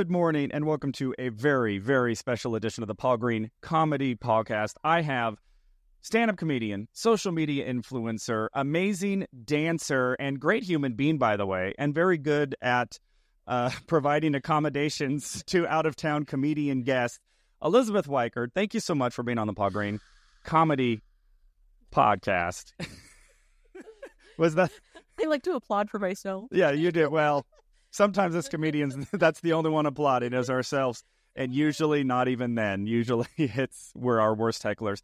Good morning, and welcome to a very, very special edition of the Paul Green Comedy Podcast. I have stand up comedian, social media influencer, amazing dancer, and great human being, by the way, and very good at uh, providing accommodations to out of town comedian guests, Elisabeth Wykert. Thank you so much for being on the Paul Green Comedy Podcast. Was that? I like to applaud for myself. Yeah, you did well. Sometimes as comedians, that's the only one applauding is ourselves, and usually not even then. Usually it's we're our worst hecklers.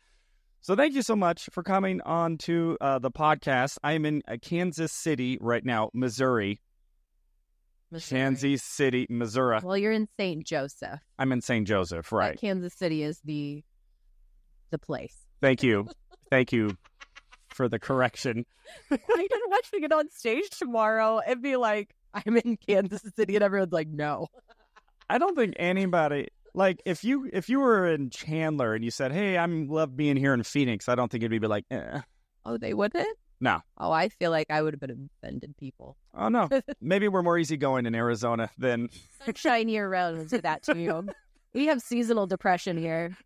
So thank you so much for coming on to uh, the podcast. I am in uh, Kansas City right now, Missouri. Missouri. Kansas City, Missouri. Well, you're in St. Joseph. I'm in St. Joseph, but right? Kansas City is the the place. Thank you, thank you for the correction. I can watch me get on stage tomorrow and be like, I'm in Kansas City, and everyone's like, no. I don't think anybody like if you if you were in Chandler and you said, "Hey, I'm love being here in Phoenix," I don't think it'd be like, eh. Oh, they wouldn't? No. Oh, I feel like I would have been offended people. "Oh no." Maybe we're more easygoing in Arizona than Sunshine year round is that to you. We have seasonal depression here.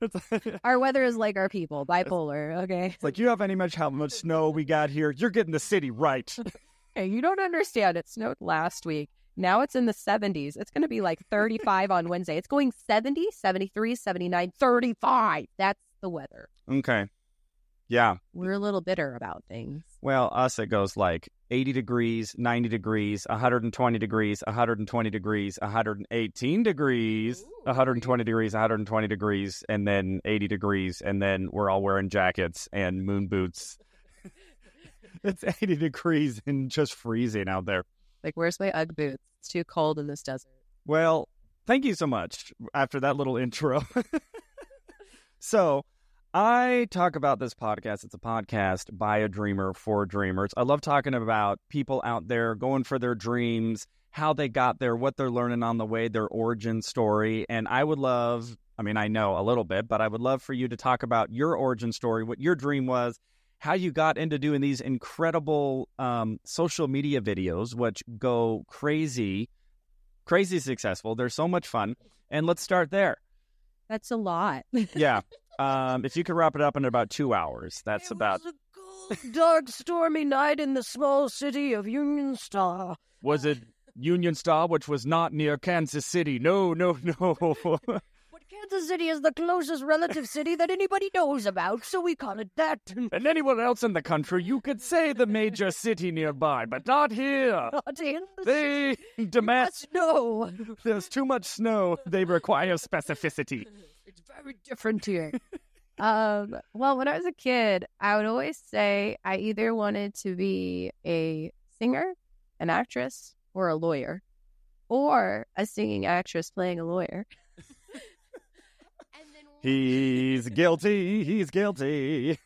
Our weather is like our people, bipolar. Okay. It's like you have any much how much snow we got here. You're getting the city right. You don't understand. It snowed last week. Now it's in the 70s. It's going to be like 35 on Wednesday. It's going 70, 73, 79, 35. That's the weather. Okay. Yeah. We're a little bitter about things. Well, us it goes like 80 degrees, 90 degrees, 120 degrees, 120 degrees, 118 degrees, Ooh. 120 degrees, 120 degrees, and then 80 degrees, and then we're all wearing jackets and moon boots. it's 80 degrees and just freezing out there. Like, where's my Ugg boots? It's too cold in this desert. Well, thank you so much after that little intro. so, I talk about this podcast. It's a podcast by a dreamer for dreamers. I love talking about people out there going for their dreams, how they got there, what they're learning on the way, their origin story. And I would love, I mean, I know a little bit, but I would love for you to talk about your origin story, what your dream was, how you got into doing these incredible um, social media videos, which go crazy, crazy successful. They're so much fun. And let's start there. That's a lot. Yeah. Um, if you could wrap it up in about two hours, that's It about. was a cold, dark, stormy night in the small city of Union Star. Was it Union Star, which was not near Kansas City? No, no, no. Kansas City is the closest relative city that anybody knows about, so we call it that. and anywhere else in the country, you could say the major city nearby, but not here. Not in the They demand Let's there's too much snow. They require specificity. It's very different here. um, well, when I was a kid, I would always say I either wanted to be a singer, an actress, or a lawyer, or a singing actress playing a lawyer. He's guilty. He's guilty.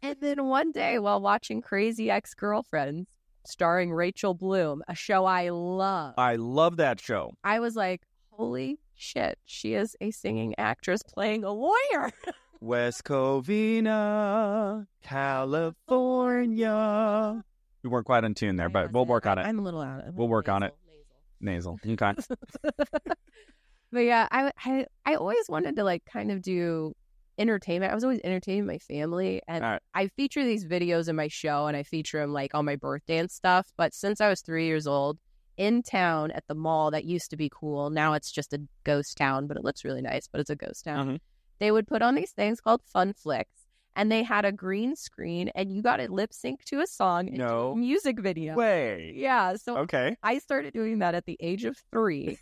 And then one day, while watching Crazy Ex Girlfriends, starring Rachel Bloom, a show I love, I love that show. I was like, holy shit, she is a singing actress playing a lawyer. West Covina, California. We weren't quite in tune there, but we'll work on it. I'm a little out of it. We'll work on it. Nasal. Okay. But yeah, I, I I always wanted to like kind of do entertainment. I was always entertaining my family, and right. I feature these videos in my show, and I feature them like on my birthday and stuff. But since I was three years old, in town at the mall that used to be cool, now it's just a ghost town, but it looks really nice. But it's a ghost town. Mhm. They would put on these things called Fun Flicks, and they had a green screen, and you got to lip sync to a song, No a music video. Way. Yeah, so Okay. I started doing that at the age of three.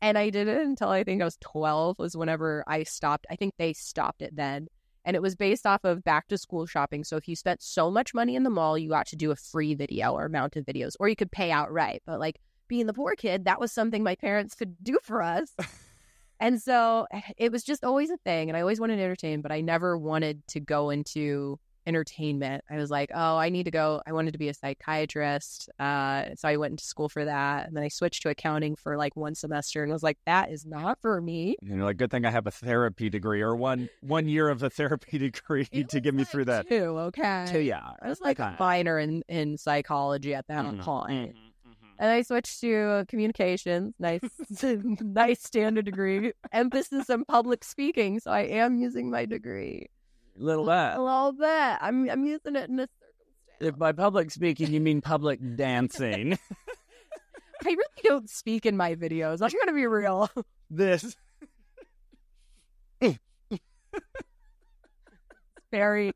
And I did it until I think I was 12, was whenever I stopped. I think they stopped it then. And it was based off of back to school shopping. So if you spent so much money in the mall, you got to do a free video or amount of videos, or you could pay outright. But like being the poor kid, that was something my parents could do for us. and so eh, it was just always a thing. And I always wanted to entertain, but I never wanted to go into entertainment. I was like, oh, I need to go. I wanted to be a psychiatrist. Uh, so I went into school for that. And then I switched to accounting for like one semester and I was like, that is not for me. And you're like, good thing I have a therapy degree or one one year of a therapy degree to get me like through that. Too, okay. Too, yeah. I was like Okay. a minor in, in psychology at that Mhm, point. mhm, mhm. And I switched to communications. Nice, nice standard degree. Emphasis on public speaking. So I am using my degree Little that. a little bit. I'm I'm using it in a circumstance. If by public speaking you mean public dancing, I really don't speak in my videos. I'm gonna be real. This Very.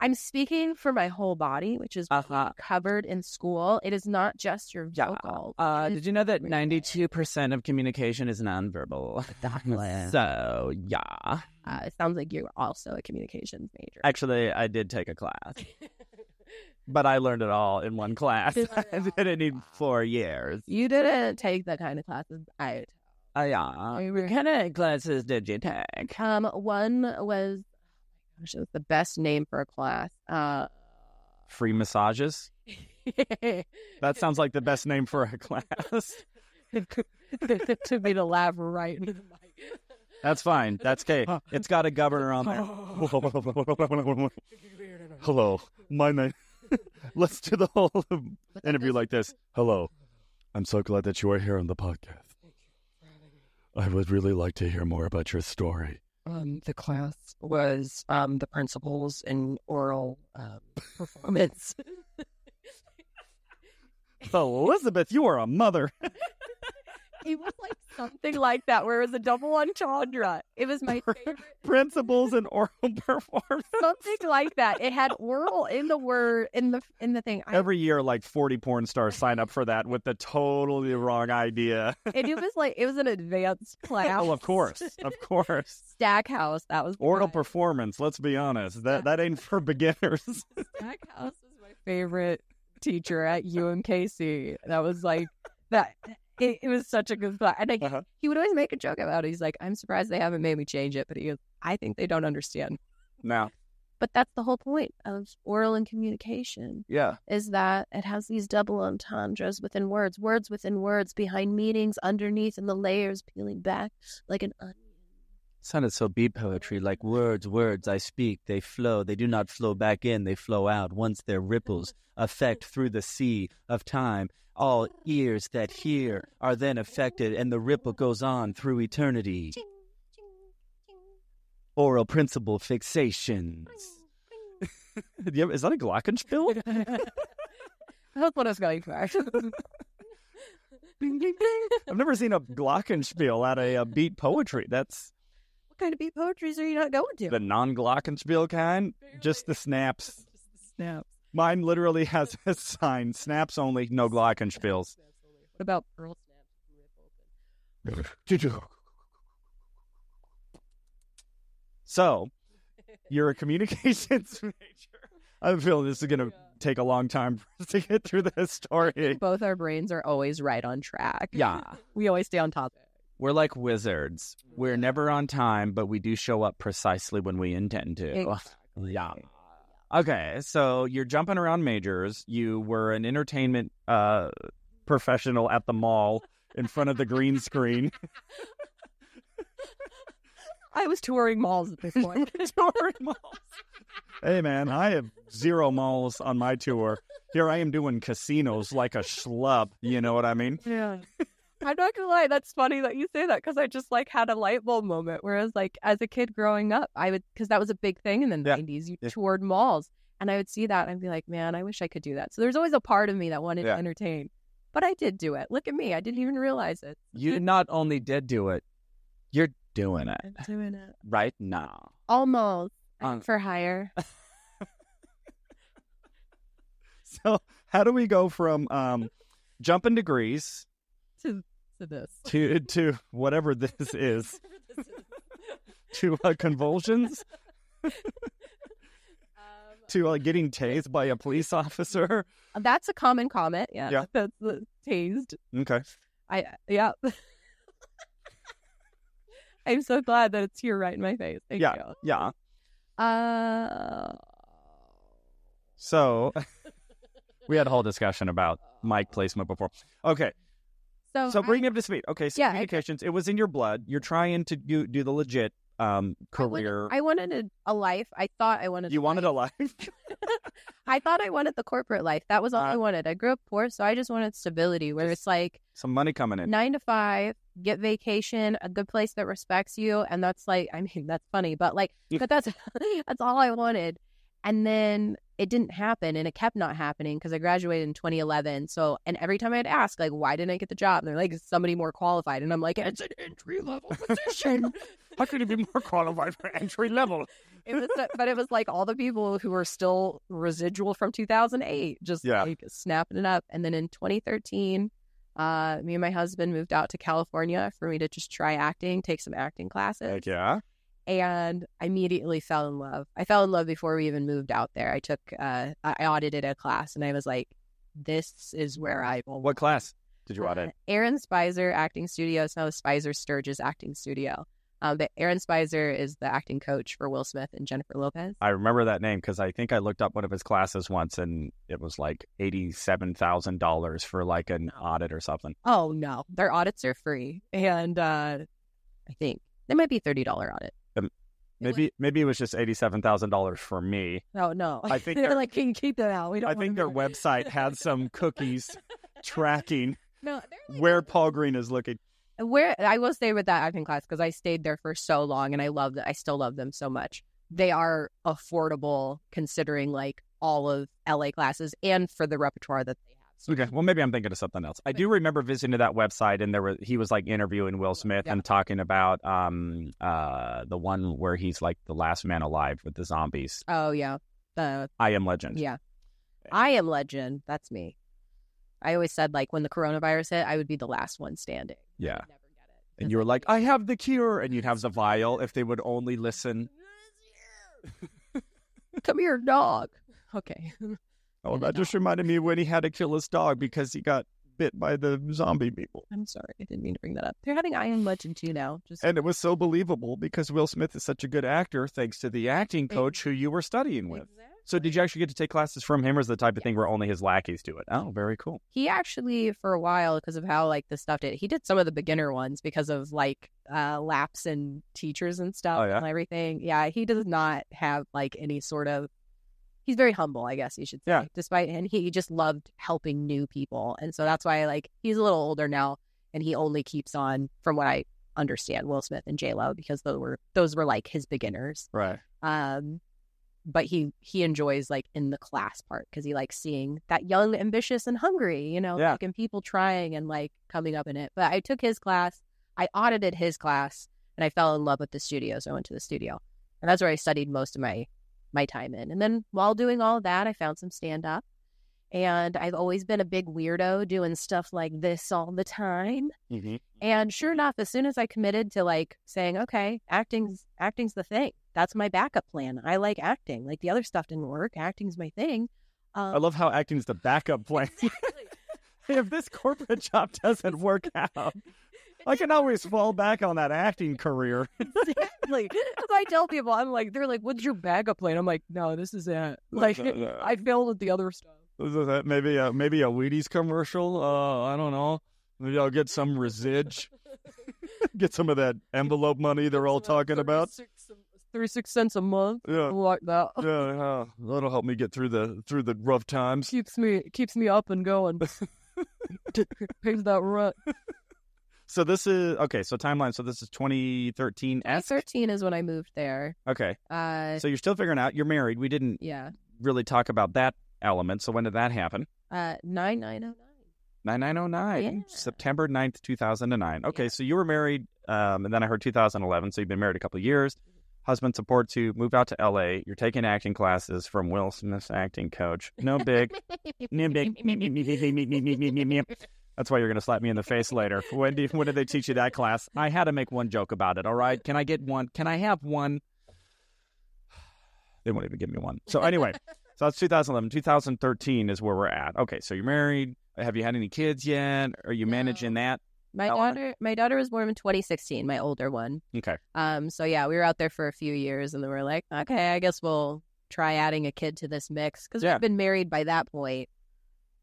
I'm speaking for my whole body, which is uh-huh. covered in school. It is not just your Yeah. vocal. Uh, did you know that everything. ninety-two percent of communication is nonverbal? so yeah. Uh, it sounds like you're also a communications major. actually, I did take a class, but I learned it all in one class. Did I didn't need four years. you didn't take that kind of classes. I Uh, yeah. What kind of classes did you take? um one was gosh, it was the best name for a class. Uh Free massages. That sounds like the best name for a class. to me to laugh right into the mic. That's fine. That's okay. It's got a governor on there. Hello, my name. Let's do the whole interview like this. Hello, I'm so glad that you are here on the podcast. I would really like to hear more about your story. Um, the class was um, the principles in oral um, performance. Elisabeth, you are a mother. It was like something like that where it was a double entendre. It was my favorite Principles and oral performance. something like that. It had oral in the word in the in the thing. I, Every year, like 40 porn stars sign up for that with the totally wrong idea. and it was like it was an advanced class. Oh, of course. Of course. Stackhouse. That was Oral guy. performance, let's be honest. That that ain't for beginners. Stackhouse was my favorite teacher at UMKC. That was like that. It, it was such a good class, and Uh-huh. he would always make a joke about it. He's like, "I'm surprised they haven't made me change it," but he goes, "I think they don't understand." now, But that's the whole point of oral and communication yeah. is that it has these double entendres within words, words within words, behind meanings, underneath, and the layers peeling back like an onion. Sounded so beat poetry, like words, words I speak, they flow, they do not flow back in, they flow out. Once their ripples affect through the sea of time, all ears that hear are then affected, and the ripple goes on through eternity. Oral principle fixations. Is that a glockenspiel? That's what I was going for. I've never seen a glockenspiel at a, uh beat poetry. That's kind of beat poetries are you not going to? the non glockenspiel kind. Just the snaps. Snaps. Mine literally has a sign snaps only, no glockenspiels. What about pearl snaps? So, you're a communications major. I'm feeling this is going to take a long time for us to get through this story. Both our brains are always right on track. Yeah. We always stay on top. We're like wizards. We're never on time, but we do show up precisely when we intend to. Exactly. Yeah. Okay, so you're jumping around majors. You were an entertainment uh, professional at the mall in front of the green screen. I was touring malls at this point. Touring malls. Hey man, I have zero malls on my tour. Here I am doing casinos like a schlub. You know what I mean? Yeah. I'm not gonna lie, that's funny that you say that because I just like had a light bulb moment. Whereas, like as a kid growing up, I would because that was a big thing in the Yeah. '90s. You Yeah. toured malls, and I would see that and be like, man, I wish I could do that. So there's always a part of me that wanted Yeah. to entertain, but I did do it. Look at me, I didn't even realize it. You not only did do it, you're doing it I'm doing it. right now. Almost Um, for hire. So how do we go from um, jumping degrees to to this. to to whatever this is to uh, convulsions to uh, getting tased by a police officer? That's a common comment. Yeah, Yeah. that's the tased. Okay. I yeah. I'm so glad that it's here right in my face. Thank Yeah. Yeah. Uh, So we had a whole discussion about mic placement before. Okay. So So I- bring him to speed. Okay, so Yeah, I- It was in your blood. You're trying to do, do the legit um, I wanted- career. I wanted a, a life. I thought I wanted. you a wanted life. a life? I thought I wanted the corporate life. That was all Uh, I wanted. I grew up poor, so I just wanted stability, where it's like Some money coming in. nine to five, get vacation, a good place that respects you, and that's like, I mean, that's funny, but like, but that's that's all I wanted. And then it didn't happen, and it kept not happening because I graduated in 2011. So, and every time I'd ask, like, why didn't I get the job? They're like, somebody more qualified, and I'm like, it's an entry level position. How could you be more qualified for entry level? it was, but it was like all the people who were still residual from 2008, just Yeah. like snapping it up. And then in 2013, uh, me and my husband moved out to California for me to just try acting, take some acting classes, Heck yeah. And I immediately fell in love. I fell in love before we even moved out there. I took, uh, I audited a class, and I was like, "This is where I belong." What class did you Uh, audit? Aaron Speiser Acting Studio. It's now Speiser Sturgis Acting Studio. Um, but Aaron Speiser is the acting coach for Will Smith and Jennifer Lopez. I remember that name because I think I looked up one of his classes once and it was like eighty-seven thousand dollars for like an audit or something. Oh no, their audits are free, and uh, I think they might be thirty dollar audit. Maybe maybe it was just eighty-seven thousand dollars for me. No, no, I think they're like, can you keep them out? We don't. I think their website had some cookies tracking No, like, where Paul Green is looking. Uh, where I will stay with that acting class because I stayed there for so long, and I love that. I still love them so much. They are affordable considering like all of LA classes and for the repertoire that they have. So Okay, well maybe I'm thinking of something else. I do remember visiting that website and there was he was like interviewing Will Smith Yeah. and talking about um uh the one where he's like the last man alive with the zombies. Oh yeah, the I am Legend. Yeah. I am legend. That's me. I always said like when the coronavirus hit, I would be the last one standing. Yeah. Never get it. And you were like, I have the cure, and you'd have the vial if they would only listen. Come here, dog. Okay. Oh, that just reminded me when he had to kill his dog because he got bit by the zombie people. I'm sorry. I didn't mean to bring that up. They're having I am legend too now. Just And it was so believable because Will Smith is such a good actor thanks to the acting coach who you were studying with. So did you actually get to take classes from him or is the type of thing where only his lackeys do it? Oh, very cool. he actually for a while because of how like the stuff did he did some of the beginner ones because of like uh laps and teachers and stuff Oh, yeah? and everything yeah he does not have like any sort of he's very humble i guess you should say Yeah. despite and he just loved helping new people and so that's why like he's a little older now and he only keeps on from what i understand will smith and j lo because those were those were like his beginners Right. um but he he enjoys like in the class part because he likes seeing that young ambitious and hungry you know Yeah. like and people trying and like coming up in it but i took his class i audited his class and i fell in love with the studio so i went to the studio and that's where i studied most of my my time in and then while doing all that i found some stand up and i've always been a big weirdo doing stuff like this all the time Mm-hmm. and sure enough, as soon as I committed to like saying, okay, acting's acting's the thing. That's my backup plan. I like acting. Like the other stuff didn't work. Acting's my thing. Um, I love how acting is the backup plan. exactly. if this corporate job doesn't work out, I can always fall back on that acting career. exactly. That's I tell people. I'm like, they're like, "What's your backup plan?" I'm like, "No, this is it." Like, I failed at the other stuff. maybe a maybe a Wheaties commercial. Uh, I don't know. Maybe I'll get some residge. get some of that envelope money they're all talking about. Thirty-six cents a month. Yeah, Like that yeah, yeah. That'll help me get through the through the rough times. keeps me keeps me up and going. Pays that rent. So this is okay. So timeline. So this is 2013 s. 13 is when I moved there. Okay. Uh, So you're still figuring out. You're married. We didn't yeah. really talk about that element. So when did that happen? Uh, nine nine oh nine. 9909, Yeah. September 9th, 2009. Okay, Yeah. so you were married, um, and then I heard 2011, so you've been married a couple of years. Husband supports you, move out to LA. You're taking acting classes from Will Smith's acting coach. No big. no big. That's why you're going to slap me in the face later. When, do, when did they teach you that class? I had to make one joke about it, all right? Can I get one? Can I have one? They won't even give me one. So, anyway, so that's 2011. 2013 is where we're at. Okay, so you're married. Have you had any kids yet? Are you No. managing that? My Element. daughter, my daughter was born in 2016. My older one. Okay. Um. So yeah, we were out there for a few years, and then we are like, okay, I guess we'll try adding a kid to this mix because Yeah. we've been married by that point.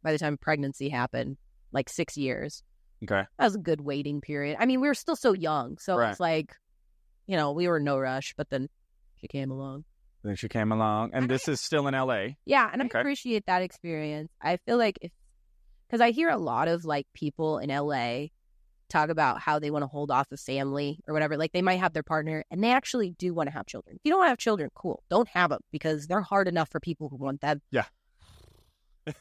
By the time pregnancy happened, like six years. Okay. That was a good waiting period. I mean, we were still so young, so Right. it's like you know, we were no rush, but then she came along. Then she came along, and And this is still in L.A. Yeah, and Okay. I appreciate that experience. I feel like if because I hear a lot of like people in LA talk about how they want to hold off a family or whatever. Like they might have their partner and they actually do want to have children. If you don't have children, cool. Don't have them because they're hard enough for people who want them. Yeah.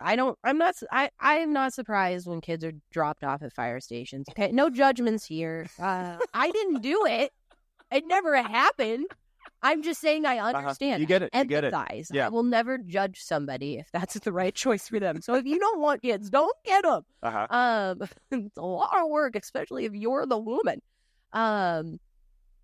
I don't. I'm not. I. I am not surprised when kids are dropped off at fire stations. Okay, no judgments here. Uh, I didn't do it. It never happened. I'm just saying I understand. Uh-huh. You get it. You get it. Yeah. I will never judge somebody if that's the right choice for them. So if you don't want kids, don't get them. Uh-huh. Um, it's a lot of work, especially if you're the woman. Um,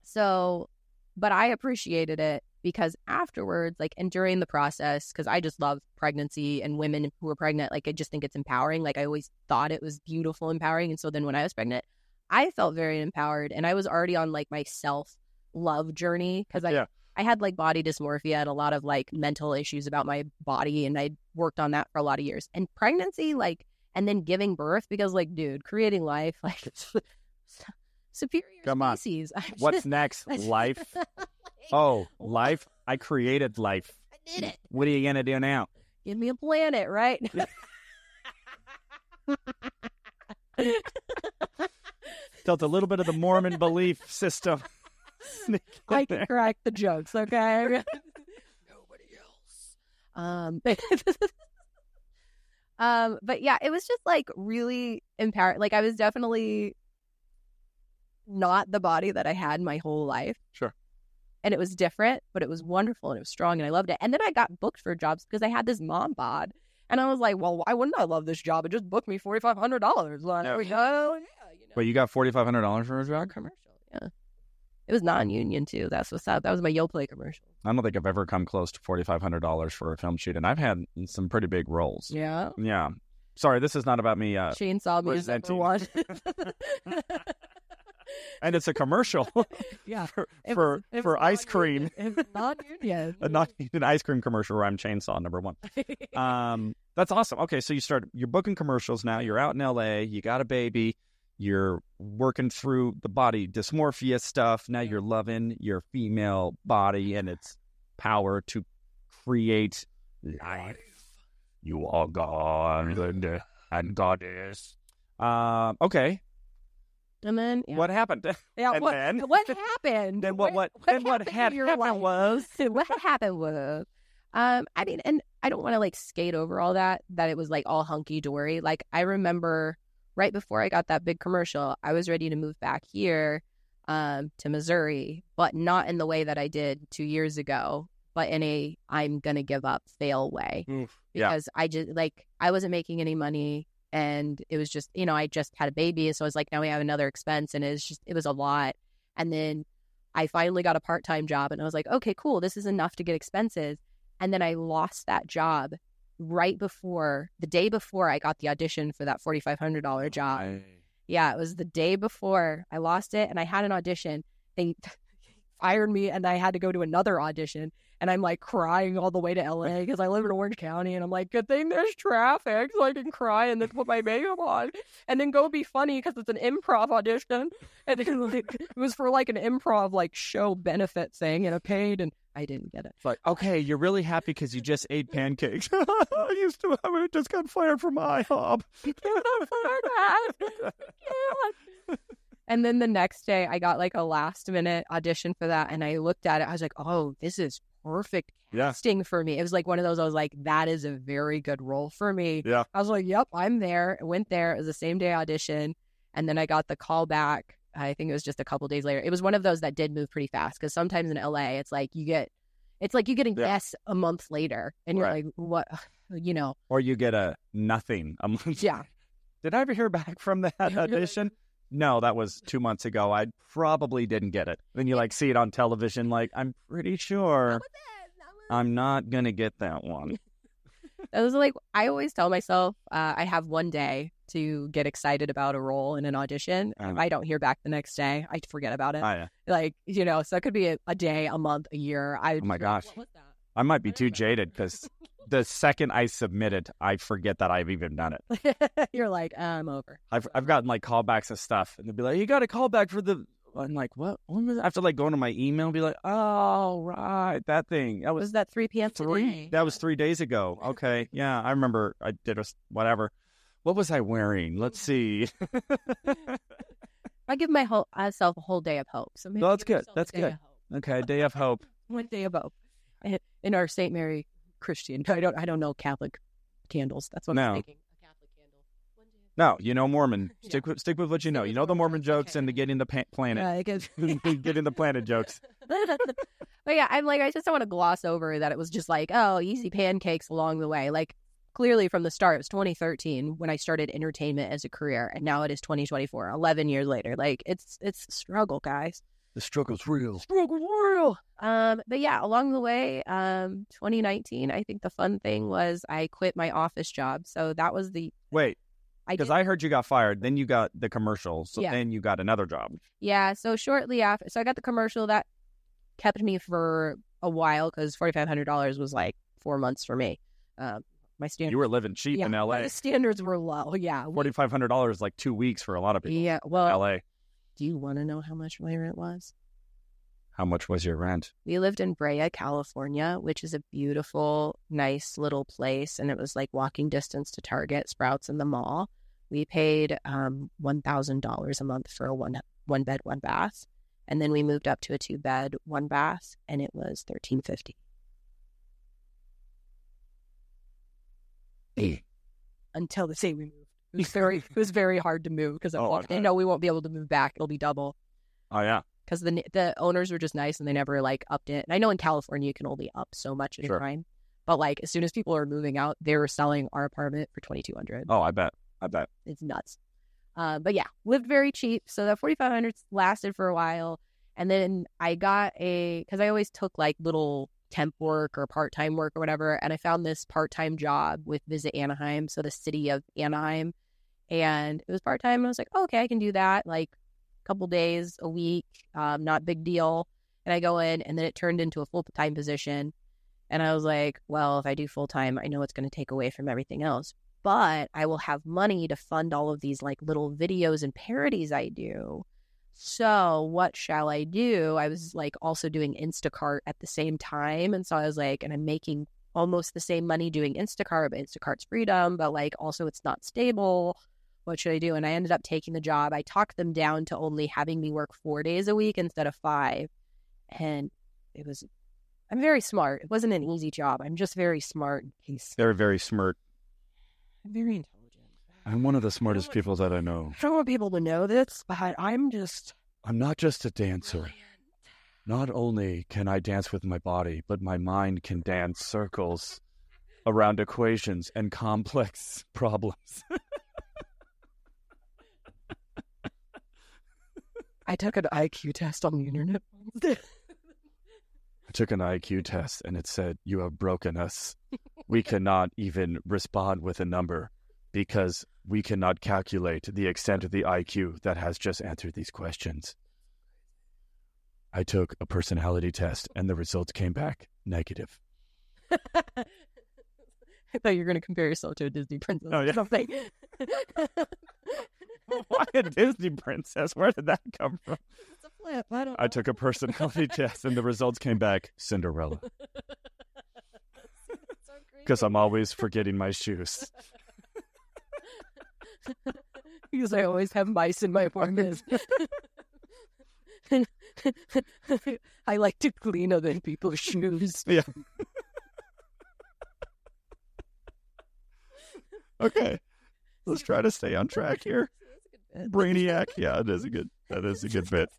so, but I appreciated it because afterwards, like, and during the process, because I just love pregnancy and women who are pregnant. Like, I just think it's empowering. Like, I always thought it was beautiful, empowering. And so then when I was pregnant, I felt very empowered, and I was already on like my self love journey because I. Yeah. I had like body dysmorphia and a lot of like mental issues about my body, and I worked on that for a lot of years. And pregnancy, like, and then giving birth because like dude creating life like superior Come on. species What's just- next? Life. Oh, life. I created life. I did it What are you gonna do now? give me a planet right Felt a little bit of the Mormon belief system. i there. crack the jokes okay nobody else um um but yeah it was just like really empowering like i was definitely not the body that i had my whole life Sure. And it was different, but it was wonderful and it was strong and I loved it. And then I got booked for jobs because I had this mom bod. And I was like, well, why wouldn't I love this job? It just booked me $4,500. Like, No. oh, yeah, you know. Wait, you got forty five hundred dollars for a job? commercial, yeah. It was non-union too. That's what's up. That was my Yoplait commercial. I don't think I've ever come close to forty five hundred dollars for a film shoot, and I've had some pretty big roles. Yeah. Yeah. Sorry, this is not about me. Uh, Chainsaw music for presenting. one. and it's a commercial yeah. for It for, was- it for ice cream. non-union. It non-union. A not an ice cream commercial where I'm chainsaw number one. Um, that's awesome. Okay, so you start you're booking commercials now. You're out in LA. You got a baby. You're working through the body dysmorphia stuff. Now you're loving your female body and its power to create life. You are God and, and goddess. Um, okay, and then yeah. what happened? Yeah, and what, then? what happened? Then what? What? then what happened in had happened life? was what happened was, um, I mean, and I don't want to like skate over all that. That it was like all hunky dory. Like I remember right before I got that big commercial, I was ready to move back here, um, to Missouri, but not in the way that I did two years ago, but in a I'm gonna give up fail way yeah. because I just like I wasn't making any money and it was just you know I just had a baby so I was like now we have another expense and it's just it was a lot. And then I finally got a part-time job and I was like okay cool this is enough to get expenses. And then I lost that job right before the day before I got the audition for that $4500 job. I- yeah, it was the day before I lost it, and I had an audition. They fired me, and I had to go to another audition. And I'm like crying all the way to LA because I live in Orange County, and I'm like, good thing there's traffic, so I can cry and then put my makeup on, and then go be funny because it's an improv audition. And then like it was for like an improv like show benefit thing, and I paid, and I didn't get it. It's like, okay, you're really happy because you just ate pancakes. I used to, I just got fired from IHOP. And then the next day, I got like a last minute audition for that. And I looked at it. I was like, oh, this is perfect Yeah. casting for me. It was like one of those, I was like, that is a very good role for me. Yeah. I was like, yep, I'm there. I went there. It was the same day audition. And then I got the call back. I think it was just a couple days later. It was one of those that did move pretty fast because sometimes in LA, it's like you get, it's like you get a Yeah. yes a month later. And you're Right. like, what, you know, Or you get a nothing a month. yeah. Did I ever hear back from that audition? No, that was two months ago. I probably didn't get it. Then you like see it on television, like, I'm pretty sure I'm not going to get that one. It was like I always tell myself uh, I have one day to get excited about a role in an audition. If Uh. I don't hear back the next day, I forget about it. I, like you know, so it could be a, a day, a month, a year. I Oh my gosh. I might be too jaded because the second I submit it, I forget that I've even done it. You're like, I'm over. I've I've gotten like callbacks of stuff, and they'll be like, "You got a callback for the I'm like, what? When was I have to like go into my email and be like, oh right, that thing. That was Was that 3 p.m. three. today? That was three days ago. Okay, yeah, I remember. I did a, whatever. What was I wearing? Let's see. I give my whole, myself a whole day of hope. So maybe No, that's good. That's good. okay, day of hope. One day of hope. In our St. Mary Christian, I don't, I don't know Catholic candles. That's what No. I'm thinking. A Catholic candle. One day of No, you know Mormon. Yeah. Stick with stick with what you know. You know the Mormon jokes. Okay. and the getting the pa- planet. Yeah, I guess. getting the planet jokes. but yeah, I'm like, I just don't want to gloss over that it was just like, oh, easy pancakes along the way. Like, clearly from the start, it was 2013 when I started entertainment as a career, and now it is 2024, 11 years later. Like, it's it's struggle, guys. The struggle's real. Struggle real. Um, but yeah, along the way, um, 2019, I think the fun thing was I quit my office job. So that was the Wait, I because did, I heard you got fired, then you got the commercial, so Yeah. then you got another job. Yeah, so shortly after, so I got the commercial that kept me for a while because forty five hundred dollars was like four months for me. Um, my standards, You were living cheap yeah, in my L.A. standards were low. Yeah, Forty five hundred dollars like two weeks for a lot of people. yeah. in Well, L.A. do you want to know how much my rent was? How much was your rent? We lived in Brea, California, which is a beautiful, nice little place, and it was like walking distance to Target, Sprouts, and the mall. We paid um, one thousand dollars a month for a one one bed, one bath, and then we moved up to a two bed, one bath, and it was thirteen fifty. Until the day we moved, it was very it was very hard to move because Oh, know we won't be able to move back. It'll be double Oh yeah, because the the owners were just nice and they never like upped it. And I know in California you can only up so much at Sure. a time, but like as soon as people are moving out, they were selling our apartment for twenty two hundred. oh I bet, I bet. It's nuts. Uh, but yeah, lived very cheap. So that forty five hundred lasted for a while, and then I got a because I always took like little temp work or part time work or whatever, and I found this part time job with Visit Anaheim, so the city of Anaheim, and it was part time. I was like, oh, okay, I can do that, like a couple days a week, um, not big deal. And I go in, and then it turned into a full time position. And I was like, well, if I do full time, I know it's going to take away from everything else but I will have money to fund all of these like little videos and parodies I do. So what shall I do? I was like also doing Instacart at the same time. And so I was like, and I'm making almost the same money doing Instacart, but Instacart's freedom, but like also it's not stable. What should I do? And I ended up taking the job. I talked them down to only having me work four days a week instead of five. And it was, I'm very smart. It wasn't an easy job. I'm just very smart. He's They're very smart. I'm very intelligent. I'm one of the smartest people that I know. I don't want people to know this, but I'm just I'm not just a dancer. Not only can I dance with my body, but my mind can dance circles around equations and complex problems. I took an IQ test on the internet. I took an IQ test and it said, You have broken us. We cannot even respond with a number because we cannot calculate the extent of the IQ that has just answered these questions. I took a personality test and the results came back negative. I thought you were going to compare yourself to a Disney princess Oh, or something. Why a Disney princess? Where did that come from? it's a flip. I don't I took a personality test and the results came back Cinderella because I'm always forgetting my shoes. because I always have mice in my apartment. I like to clean other people's shoes. Yeah. Okay. Let's try to stay on track here. Brainiac. Yeah, it is a good that is a good bit.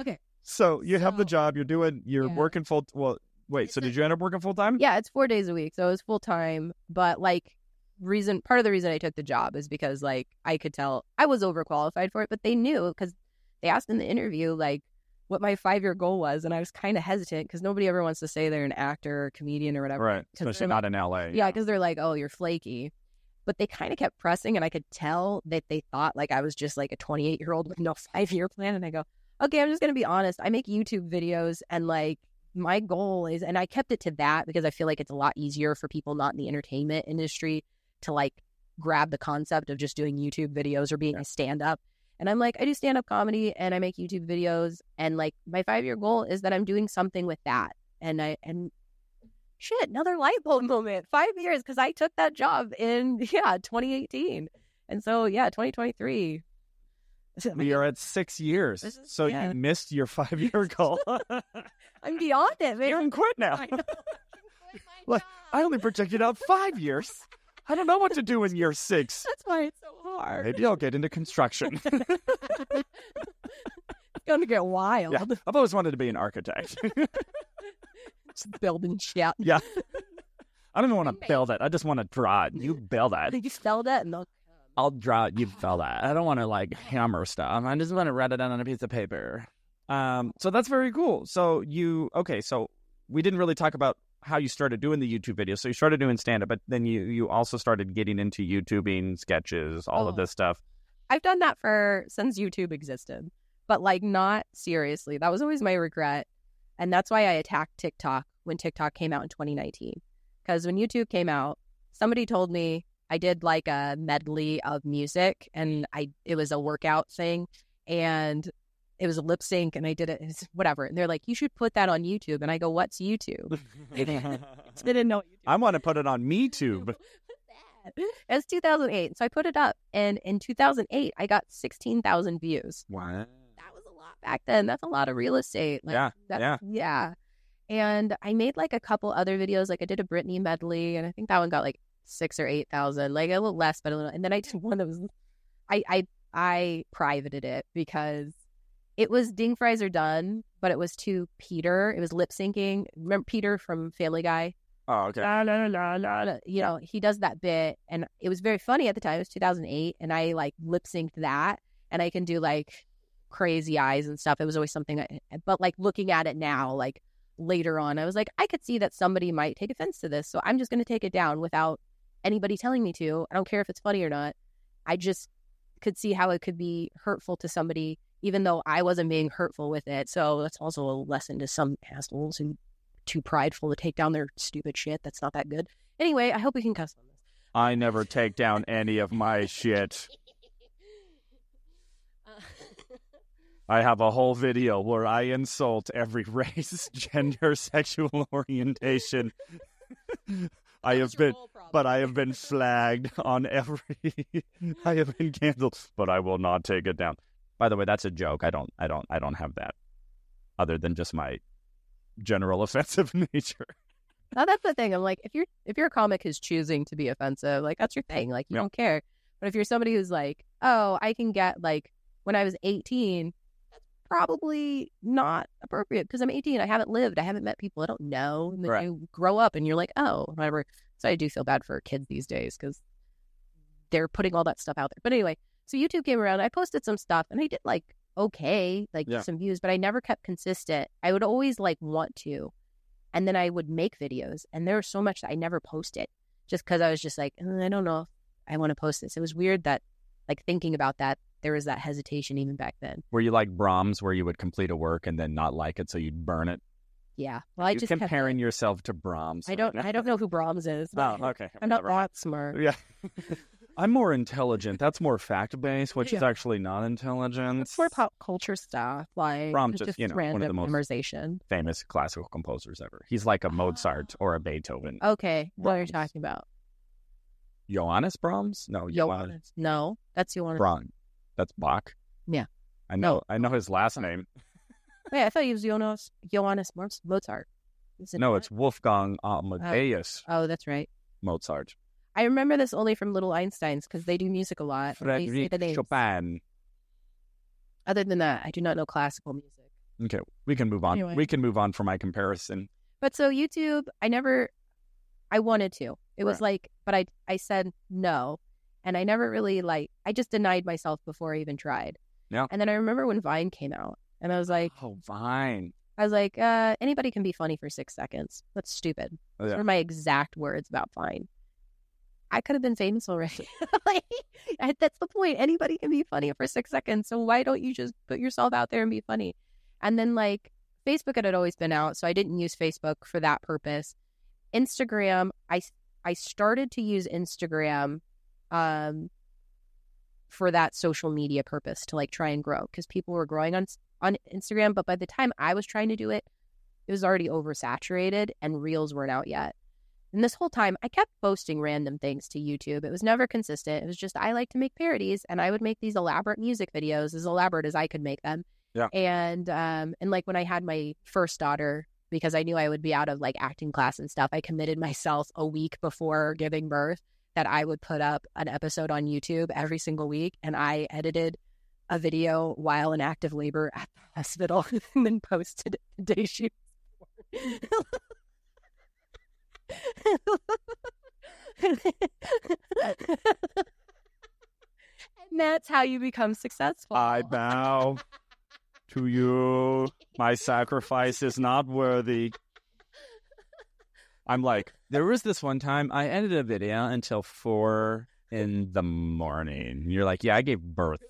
Okay. So you have the So- job, you're doing you're Yeah. working full well wait, so did you end up working full time? Yeah, it's four days a week, so it was full time. But like, reason part of the reason I took the job is because like I could tell I was overqualified for it, but they knew because they asked in the interview like what my five year goal was, and I was kind of hesitant because nobody ever wants to say they're an actor or comedian or whatever. Right. 'Cause Especially they're not in LA. Yeah, because they're like, oh, you're flaky. But they kind of kept pressing, and I could tell that they thought like I was just like a 28 year old with no five year plan. And I go, okay, I'm just gonna be honest. I make YouTube videos, and like my goal is, and I kept it to that because I feel like it's a lot easier for people not in the entertainment industry to like grab the concept of just doing YouTube videos or being a stand up. And I'm like, I do stand up comedy and I make YouTube videos. And like my five year goal is that I'm doing something with that. And I, and shit, another light bulb moment. Five years because I took that job in, yeah, 2018. And so, yeah, 2023. We are at six years. Is- so yeah. you missed your five year goal. I'm beyond it, man. you can quit now. I know. Like, I only projected out five years. I don't know what to do in year six. That's why it's so hard. Maybe I'll get into construction. it's going to get wild. yeah, I've always wanted to be an architect. Building shit. yeah. I don't even want to build it. I just want to draw it. You build it. you spelled it and they'll I'll draw it. You build it. I don't want to like hammer stuff. I just want to write it down on a piece of paper. Um, so that's very cool. So you okay? So we didn't really talk about how you started doing the YouTube videos. So you started doing stand up, but then you you also started getting into YouTubing sketches, all of Oh. this stuff. I've done that for since YouTube existed, but like not seriously. That was always my regret. And that's why I attacked TikTok when TikTok came out in 2019. Because when YouTube came out, somebody told me I did like a medley of music and I it was a workout thing and it was a lip sync and I did it it's whatever. And they're like, you should put that on YouTube. And I go, what's YouTube? They didn't know. I want to put it on MeTube. It's 2008. So I put it up. And in 2008, I got 16,000 views. Wow. That was a lot back then. That's a lot of real estate. Like, Yeah, yeah. yeah. And I made like a couple other videos. Like I did a Britney medley, and I think that one got like six or eight thousand, like a little less, but a little. And then I did one that was, I I I privated it because it was Ding Fries are done, but it was to Peter. It was lip syncing. Remember Peter from Family Guy? Oh, okay. la, la, la, la, la. You know, he does that bit, and it was very funny at the time. It was 2008, and I like lip synced that, and I can do like crazy eyes and stuff. It was always something, I, eh, but like looking at it now, like later on, I was like, I could see that somebody might take offense to this, so I'm just going to take it down without anybody telling me to. I don't care if it's funny or not. I just could see how it could be hurtful to somebody, even though I wasn't being hurtful with it. So that's also a lesson to some assholes who too prideful to take down their stupid shit. That's not that good. Anyway, I hope we can cuss on this. I never take down any of my shit. I have a whole video where I insult every race, gender, sexual orientation. I have been, but I have been flagged on every. I have been canceled, but I will not take it down. By the way, that's a joke. I don't, I don't, I don't have that, other than just my general offensive nature. Now that's the thing. I'm like, if you're if you're a comic who's choosing to be offensive, like that's your thing. Like you Yeah. don't care. But if you're somebody who's like, oh, I can get like when I was 18, that's probably not appropriate because I'm 18. I haven't lived. I haven't met people. I don't know. And then Right. you grow up and you're like, oh, whatever. So I do feel bad for kids these days because they're putting all that stuff out there. But anyway, so YouTube came around. I posted some stuff and I did like okay, like Yeah. some views, but I never kept consistent. I would always like want to. And then I would make videos, and there was so much that I never posted just because I was just like, "Uh, I don't know if I want to post this. It was weird that, like, thinking about that, there was that hesitation even back then. Were you like Brahms, where you would complete a work and then not like it, so you'd burn it? Yeah. Well, I You're just comparing it. yourself to Brahms. I don't. I don't know who Brahms is. Oh, okay. I'm not that smart. Yeah. I'm more intelligent. That's more fact based, which is actually not intelligent. It's more pop culture stuff, like Brahms just, you know, one of random the most- memorization. famous classical composers ever. He's like a Mozart or a Beethoven. Okay, what are you Brahms. talking about? Johannes Brahms? No, Johannes Johannes. No, that's Johannes. Brahms. That's Bach. Yeah. I know. No. I know his last name. Wait, I thought he was Johannes Johannes Mozart. It No, not? it's Wolfgang uh, Amadeus oh, oh, that's right. Mozart. I remember this only from Little Einsteins because they do music a lot. the. Chopin. Other than that, I do not know classical music. Okay, we can move on. Anyway. We can move on for my comparison. But so YouTube, I never, I wanted to. It was Right. like, but I, I said no, and I never really like. I just denied myself before I even tried. Yeah. And then I remember when Vine came out, and I was like, oh, Vine. I was like, uh, anybody can be funny for six seconds. That's stupid. Oh, Those were my exact words about Vine. I could have been famous already. like, that's the point. Anybody can be funny for six seconds. So why don't you just put yourself out there and be funny? And then like Facebook had always been out, so I didn't use Facebook for that purpose. Instagram, I I started to use Instagram um for that social media purpose to like try and grow because people were growing on on Instagram, but by the time I was trying to do it, it was already oversaturated and reels weren't out yet. And this whole time, I kept posting random things to YouTube. It was never consistent. It was just I like to make parodies, and I would make these elaborate music videos, as elaborate as I could make them. Yeah. And um, and like when I had my first daughter, because I knew I would be out of like acting class and stuff, I committed myself a week before giving birth that I would put up an episode on YouTube every single week, and I edited a video while in active labor at the hospital, and then posted it the day she and that's how you become successful. I bow to you. My sacrifice is not worthy. I'm like, there was this one time I edited a video until four in the morning. You're like, yeah, I gave birth.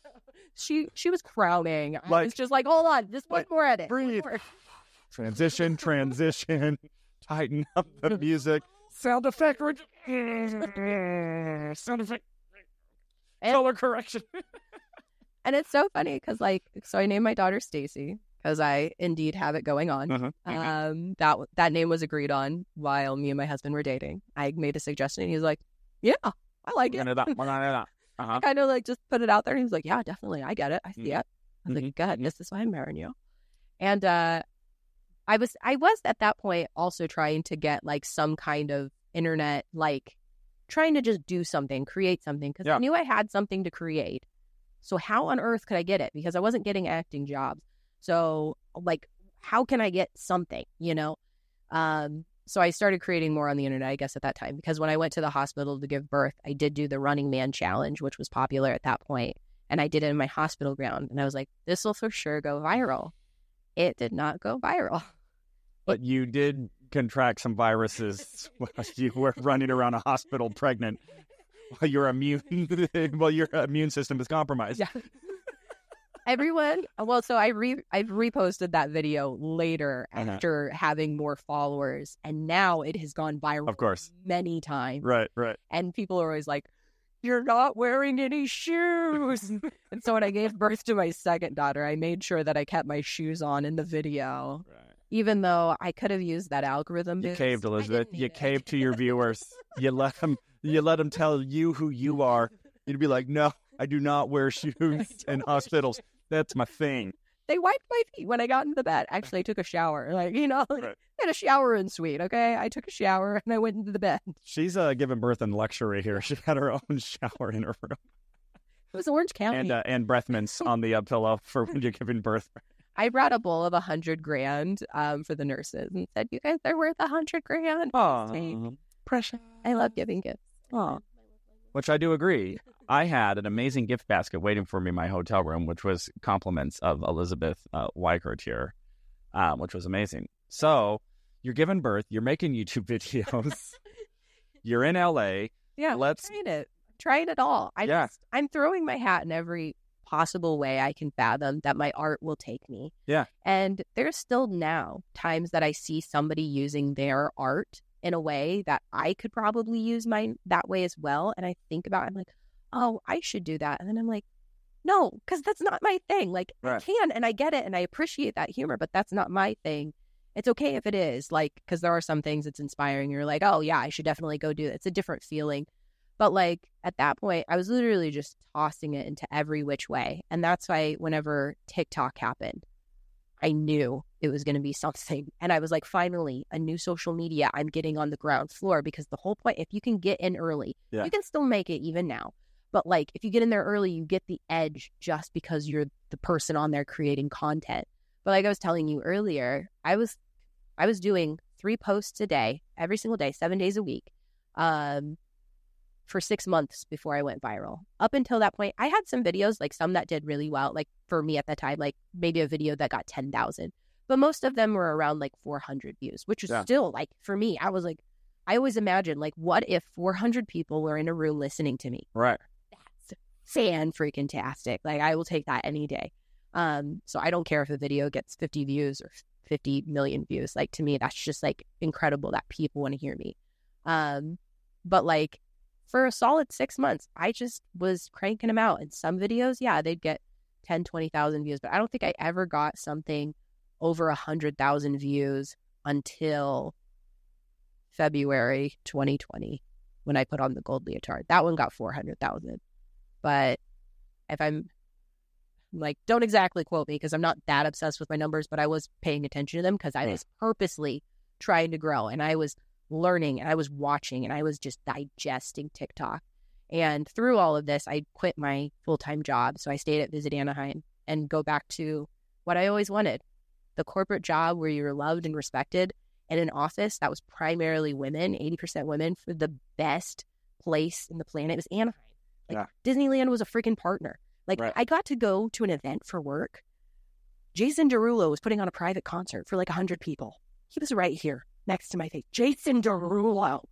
she she was crowning. I Like- was just like, hold on, just one more edit. one breathe. more." Transition, transition, tighten up the music. Sound effect. re- Sound effect. And- Color correction. And it's so funny because like, so I named my daughter Stacy because I indeed have it going on. Uh-huh. Um, that that name was agreed on while me and my husband were dating. I made a suggestion, and he was like, "Yeah, I like it." Uh-huh. I kind of like just put it out there, and he was like, "Yeah, definitely, I get it. I see Mhm. it." I was Mhm. like, "God, this is why I'm marrying you." And uh, I was I was at that point also trying to get like some kind of internet like trying to just do something, create something because Yeah. I knew I had something to create. So how on earth could I get it? Because I wasn't getting acting jobs. So like, how can I get something? You know. Um, so I started creating more on the internet, I guess, at that time. Because when I went to the hospital to give birth, I did do the Running Man challenge, which was popular at that point, and I did it in my hospital ground. And I was like, this will for sure go viral. It did not go viral. But you did contract some viruses while you were running around a hospital pregnant while your immune while your immune system is compromised. Yeah. Everyone, well, so I re I've reposted that video later Uh-huh. after having more followers, and now it has gone viral. Of course. many times. Right, right. and people are always like, "You're not wearing any shoes." and so when I gave birth to my second daughter, I made sure that I kept my shoes on in the video, even though I could have used that algorithm. You caved, Elisabeth. You it. caved to your viewers. You let them. You let them tell you who you are. You'd be like, "No, I do not wear shoes in hospitals. That's my thing." They wiped my feet when I got into the bed. Actually, I took a shower. Like you know, Right. I had a shower in suite. Okay, I took a shower and I went into the bed. She's uh, giving birth in luxury here. She had her own shower in her room It was Orange County. and uh, and breath mints on the uh, pillow for when you're giving birth. I brought a bowl of a hundred grand um, for the nurses and said, "You guys are worth a hundred grand." Oh, precious. I love giving gifts. Oh. Which I do agree. I had an amazing gift basket waiting for me in my hotel room, which was compliments of Elisabeth uh, Wykert here, um, which was amazing. So you're giving birth, you're making YouTube videos, you're in LA. Yeah, Let's- trying it. Trying it all. I Yeah. just I'm throwing my hat in every possible way I can fathom that my art will take me. Yeah. And there's still now times that I see somebody using their art in a way that I could probably use mine that way as well. And I think about it, I'm like, oh, I should do that. And then I'm like, no, because that's not my thing. Like I can and I get it and I appreciate that humor, but that's not my thing. It's okay if it is, like, because there are some things that's inspiring. You're like, oh yeah, I should definitely go do it. It's a different feeling. But like at that point, I was literally just tossing it into every which way. And that's why whenever TikTok happened, I knew it was going to be something. And I was like, finally, a new social media I'm getting on the ground floor because the whole point, if you can get in early, Yeah. you can still make it even now. But like if you get in there early, you get the edge just because you're the person on there creating content. But like I was telling you earlier, I was I was doing three posts a day, every single day, seven days a week, um, for six months before I went viral. Up until that point, I had some videos, like some that did really well, like for me at the time, like maybe a video that got ten thousand. But most of them were around like four hundred views, which is Yeah. still like for me, I was like, I always imagined like, what if four hundred people were in a room listening to me? Right. that's fan freaking tastic. Like I will take that any day. Um, so I don't care if a video gets 50 views or 50 million views. Like to me, that's just like incredible that people want to hear me. Um, but like for a solid six months, I just was cranking them out. And some videos, yeah, they'd get 10, 20,000 views, but I don't think I ever got something over a hundred thousand views until February 2020 when I put on the gold leotard. That one got 400,000. But if I'm like, don't exactly quote me because I'm not that obsessed with my numbers, but I was paying attention to them because I Right. was purposely trying to grow and I was learning and I was watching and I was just digesting TikTok. And through all of this, I quit my full time job. So I stayed at Visit Anaheim and go back to what I always wanted the corporate job where you were loved and respected in an office that was primarily women, 80% women, for the best place in the planet was Anaheim. Like Yeah. Disneyland was a freaking partner. Like Right. I got to go to an event for work. Jason Derulo was putting on a private concert for like 100 people. He was right here next to my face. Jason Derulo.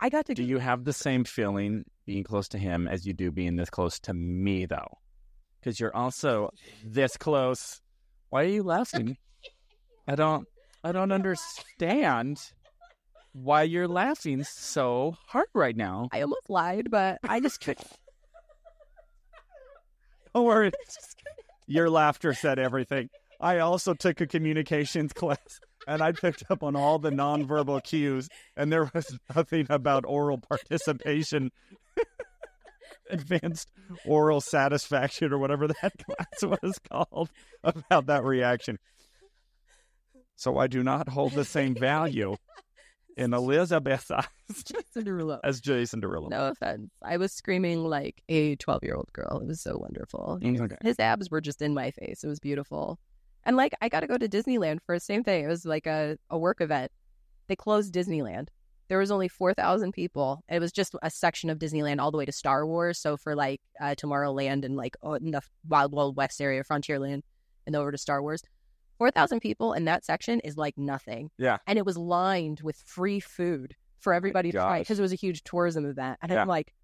I got to Do you have the same feeling being close to him as you do being this close to me, though? Because you're also this close. Why are you laughing? I don't. I don't understand why you're laughing so hard right now. I almost lied, but I just couldn't. Don't worry. Your laughter said everything. I also took a communications class and I picked up on all the nonverbal cues, and there was nothing about oral participation, advanced oral satisfaction, or whatever that class was called, about that reaction. So I do not hold the same value in Elisabeth's eyes Jason Derulo. as Jason Derulo. No offense. I was screaming like a 12 year old girl. It was so wonderful. Okay. His abs were just in my face. It was beautiful. And like, I got to go to Disneyland for the same thing. It was like a, a work event. They closed Disneyland. There was only 4,000 people. It was just a section of Disneyland all the way to Star Wars. So for like uh, Tomorrowland and like oh, in the Wild Wild West area, Frontierland, and over to Star Wars. 4,000 people in that section is like nothing. Yeah. And it was lined with free food for everybody to try because it was a huge tourism event. And Yeah. I'm like,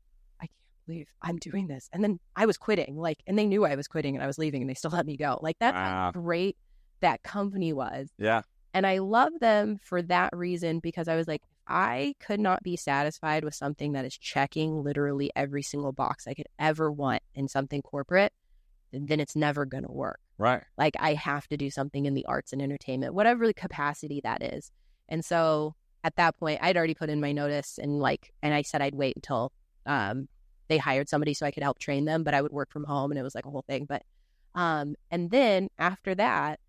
Believe I'm doing this. And then I was quitting, like, and they knew I was quitting and I was leaving and they still let me go. Like, that's Wow. how great that company was. Yeah. And I love them for that reason because I was like, I could not be satisfied with something that is checking literally every single box I could ever want in something corporate, then it's never going to work. Right. Like I have to do something in the arts and entertainment, whatever the capacity that is. And so at that point, I'd already put in my notice and like, and I said I'd wait until um, they hired somebody so I could help train them, but I would work from home and it was like a whole thing. But, um, and then after that,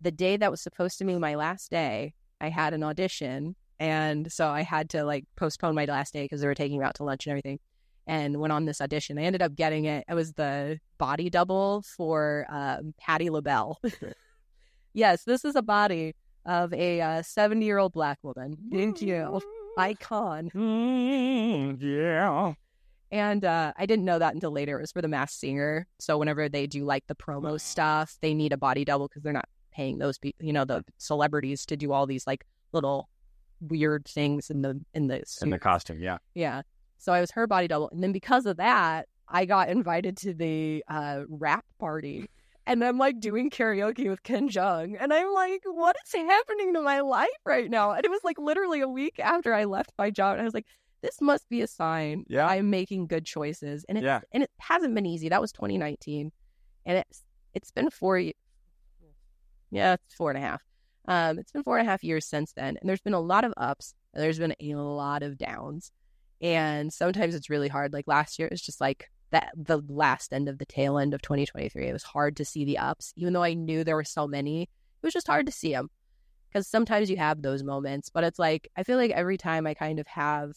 the day that was supposed to be my last day, I had an audition. And so I had to like postpone my last day because they were taking me out to lunch and everything and went on this audition. I ended up getting it. It was the body double for um, Patti LaBelle. yes, this is a body of a 70 year old black woman. Thank you. Icon. Mm, yeah. And uh, I didn't know that until later. It was for the Masked Singer. So whenever they do like the promo stuff, they need a body double because they're not paying those people, you know, the celebrities to do all these like little weird things in the in the In the costume, yeah. Yeah. So I was her body double. And then because of that, I got invited to the uh, wrap party. And I'm like doing karaoke with Ken Jeong. And I'm like, what is happening to my life right now? And it was like literally a week after I left my job. And I was like, this must be a sign Yeah. I'm making good choices. And it, Yeah. and it hasn't been easy. That was 2019. And it's it's been four ye- Yeah, it's four and a half. Um, it's been four and a half years since then. And there's been a lot of ups and there's been a lot of downs and sometimes it's really hard like last year it was just like that the last end of the tail end of 2023 it was hard to see the ups even though i knew there were so many it was just hard to see them because sometimes you have those moments but it's like i feel like every time i kind of have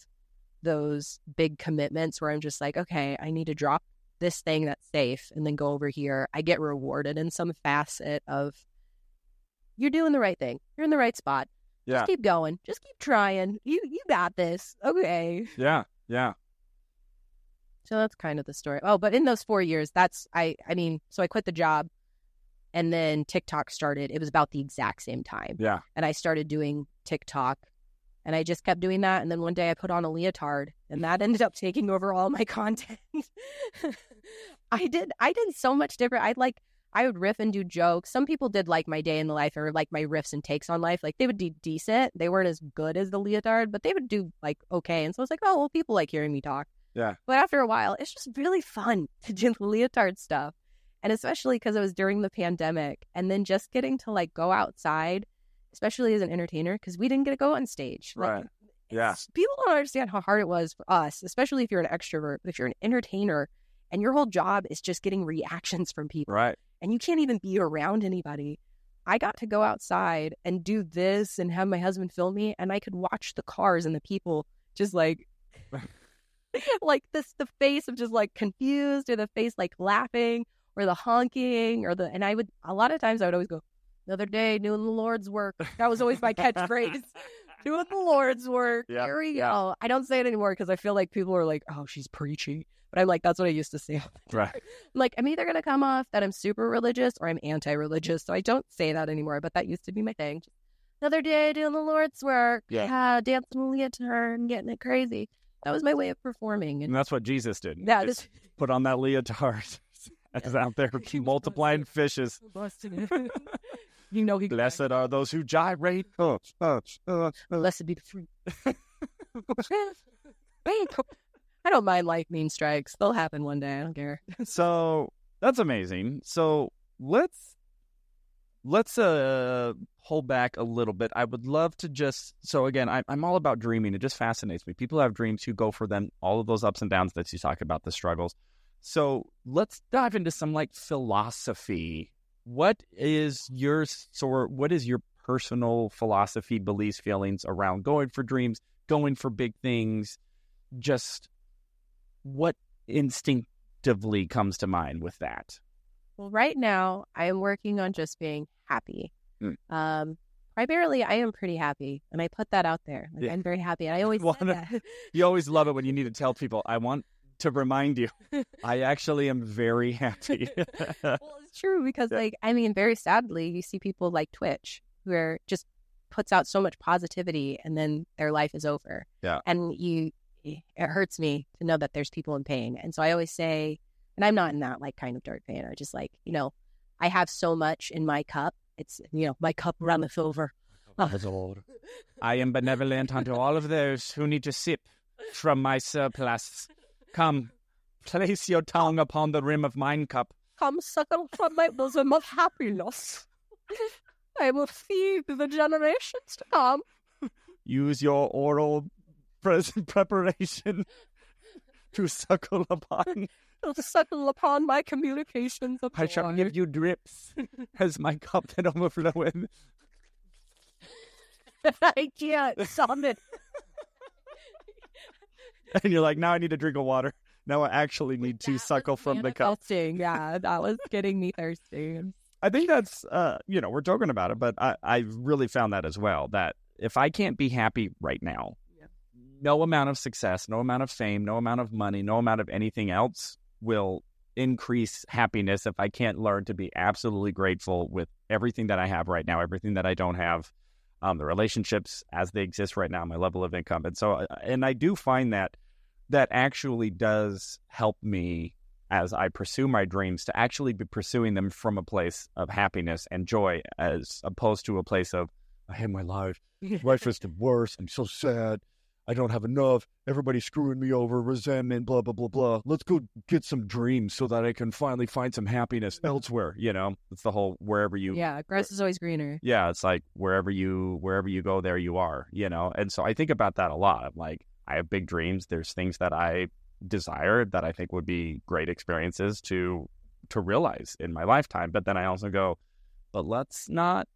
those big commitments where i'm just like okay i need to drop this thing that's safe and then go over here i get rewarded in some facet of you're doing the right thing you're in the right spot Yeah. just keep going just keep trying you you got this okay Yeah. Yeah. So that's kind of the story. Oh, but in those four years, that's I I mean, so I quit the job and then TikTok started. It was about the exact same time. Yeah. And I started doing TikTok and I just kept doing that. And then one day I put on a leotard and that ended up taking over all my content. I did I did so much different. I'd like I would riff and do jokes. Some people did like my day in the life or like my riffs and takes on life. Like they would do decent. They weren't as good as the leotard, but they would do like okay. And so I was like, oh well, people like hearing me talk. Yeah. But after a while, it's just really fun to do the leotard stuff, and especially because it was during the pandemic, and then just getting to like go outside, especially as an entertainer, because we didn't get to go on stage. Like, Right. Yeah. People don't understand how hard it was for us, especially if you're an extrovert. If you're an entertainer and your whole job is just getting reactions from people Right. and you can't even be around anybody. I got to go outside and do this and have my husband film me, and I could watch the cars and the people just like, like this, the face of just like confused, or the face like laughing, or the honking, or the, and I would, a lot of times I would always go, another day doing the Lord's work. That was always my catchphrase. Doing the Lord's work. Yeah, Here we yeah. go. I don't say it anymore because I feel like people are like, oh, she's preachy. But I'm like, that's what I used to say. Right. I'm like, I'm either going to come off that I'm super religious or I'm anti religious. So I don't say that anymore, but that used to be my thing. Another day doing the Lord's work. Yeah. Ah, dancing the leotard and getting it crazy. That was my way of performing. And And that's what Jesus did. Yeah. Just put on that leotard. As out there multiplying fishes. Busting it. you know, he Blessed are those who gyrate. Oh, oh, oh, oh. Blessed be the fruit. I don't mind lightning strikes. They'll happen one day. I don't care. so that's amazing. So let's let's uh hold back a little bit. I would love to just so again, I, I'm all about dreaming. It just fascinates me. People have dreams who go for them, all of those ups and downs that you talk about, the struggles. So let's dive into some like philosophy. What is your sort? What is your personal philosophy, beliefs, feelings around going for dreams, going for big things? Just what instinctively comes to mind with that? Well, right now I am working on just being happy. Mm. Um, primarily, I am pretty happy, and I put that out there. Like, Yeah. I'm very happy, and I always Wanna- You always love it when you need to tell people, I want to remind you, I actually am very happy. well, it's true because, Yeah. like, I mean, very sadly, you see people like Twitch who just puts out so much positivity, and then their life is over. Yeah. and you, it hurts me to know that there's people in pain, and so I always say, and I'm not in that like kind of dark vein. I just like, you know, I have so much in my cup. It's you know, my cup runneth over. I am benevolent unto all of those who need to sip from my surplus. Come, place your tongue upon the rim of mine cup. Come suckle from my bosom of happiness. I will feed the generations to come. Use your oral pres- preparation to suckle upon. To suckle upon my communications I shall give you drips as my cup that overfloweth. I can't summon. And you're like, now I need a drink of water. Now I actually need to suckle from the cup. Yeah, that was getting me thirsty. I think that's, uh, you know, we're joking about it, but I, I really found that as well. That if I can't be happy right now, Yeah. no amount of success, no amount of fame, no amount of money, no amount of anything else will increase happiness if I can't learn to be absolutely grateful with everything that I have right now, everything that I don't have, um, the relationships as they exist right now, my level of income. And so, uh, and I do find that that actually does help me as I pursue my dreams to actually be pursuing them from a place of happiness and joy as opposed to a place of, I hate my life. Life is the worst. I'm so sad. I don't have enough. Everybody's screwing me over, resentment, blah, blah, blah, blah. Let's go get some dreams so that I can finally find some happiness elsewhere. You know, it's the whole wherever you yeah, grass is always greener. yeah, it's like wherever you wherever you go, there you are, you know. And so I think about that a lot. I'm like, I have big dreams. There's things that I desire that I think would be great experiences to to realize in my lifetime. But then I also go, but let's not,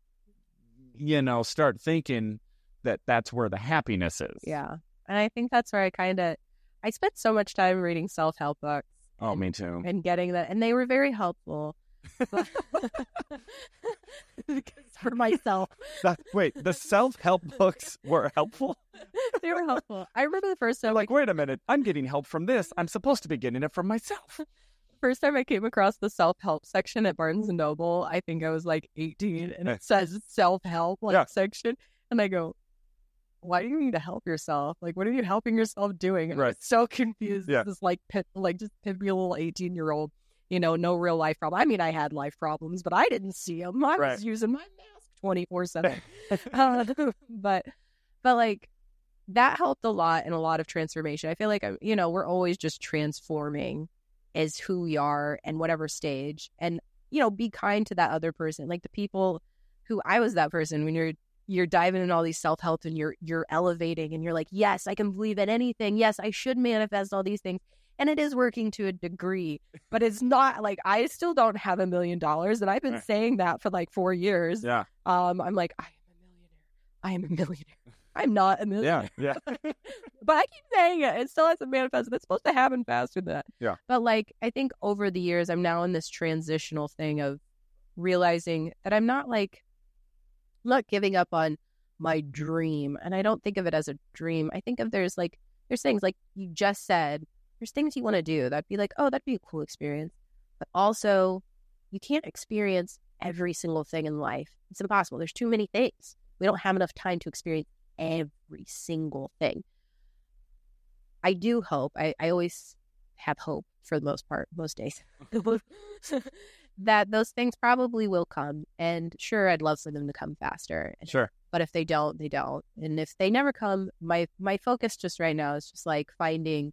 you know, start thinking that that's where the happiness is. Yeah, and I think that's where I kind of I spent so much time reading self help books Oh, me too. and getting that, and they were very helpful. For myself, That, wait, the self help books were helpful. they were helpful. I remember the first time, like, wait a minute, I'm getting help from this. I'm supposed to be getting it from myself. first time I came across the self help section at Barnes and Noble, I think I was like 18, and it eh. says self help like Yeah. section, and I go, "Why do you need to help yourself? Like, what are you helping yourself doing?" And I was Right. so confused. Yeah. This like pit, like just pimpy little 18 year old, you know, no real life problem. I mean, I had life problems, but I didn't see them. I Right. was using my mask twenty four seven. Uh, But, but like that helped a lot and a lot of transformation. I feel like I- you know we're always just transforming as who we are and whatever stage, and you know, be kind to that other person, like the people who I was that person when you're you're diving in all these self help and you're you're elevating and you're like, yes, I can believe in anything. Yes, I should manifest all these things. And it is working to a degree, but it's not like I still don't have a million dollars. And I've been Right. saying that for like four years. Yeah. Um, I'm like, I am a millionaire. I am a millionaire. I'm not a millionaire. Yeah. Yeah. but I keep saying it. It still hasn't manifested. It's supposed to happen faster than that. Yeah. But like, I think over the years, I'm now in this transitional thing of realizing that I'm not like, not giving up on my dream. And I don't think of it as a dream. I think of there's like, there's things like you just said, there's things you want to do that'd be like, oh, that'd be a cool experience. But also, you can't experience every single thing in life. It's impossible. There's too many things. We don't have enough time to experience every single thing. I do hope, I, I always have hope for the most part, most days, that those things probably will come. And sure, I'd love for them to come faster. Sure. But if they don't, they don't. And if they never come, my my focus just right now is just like finding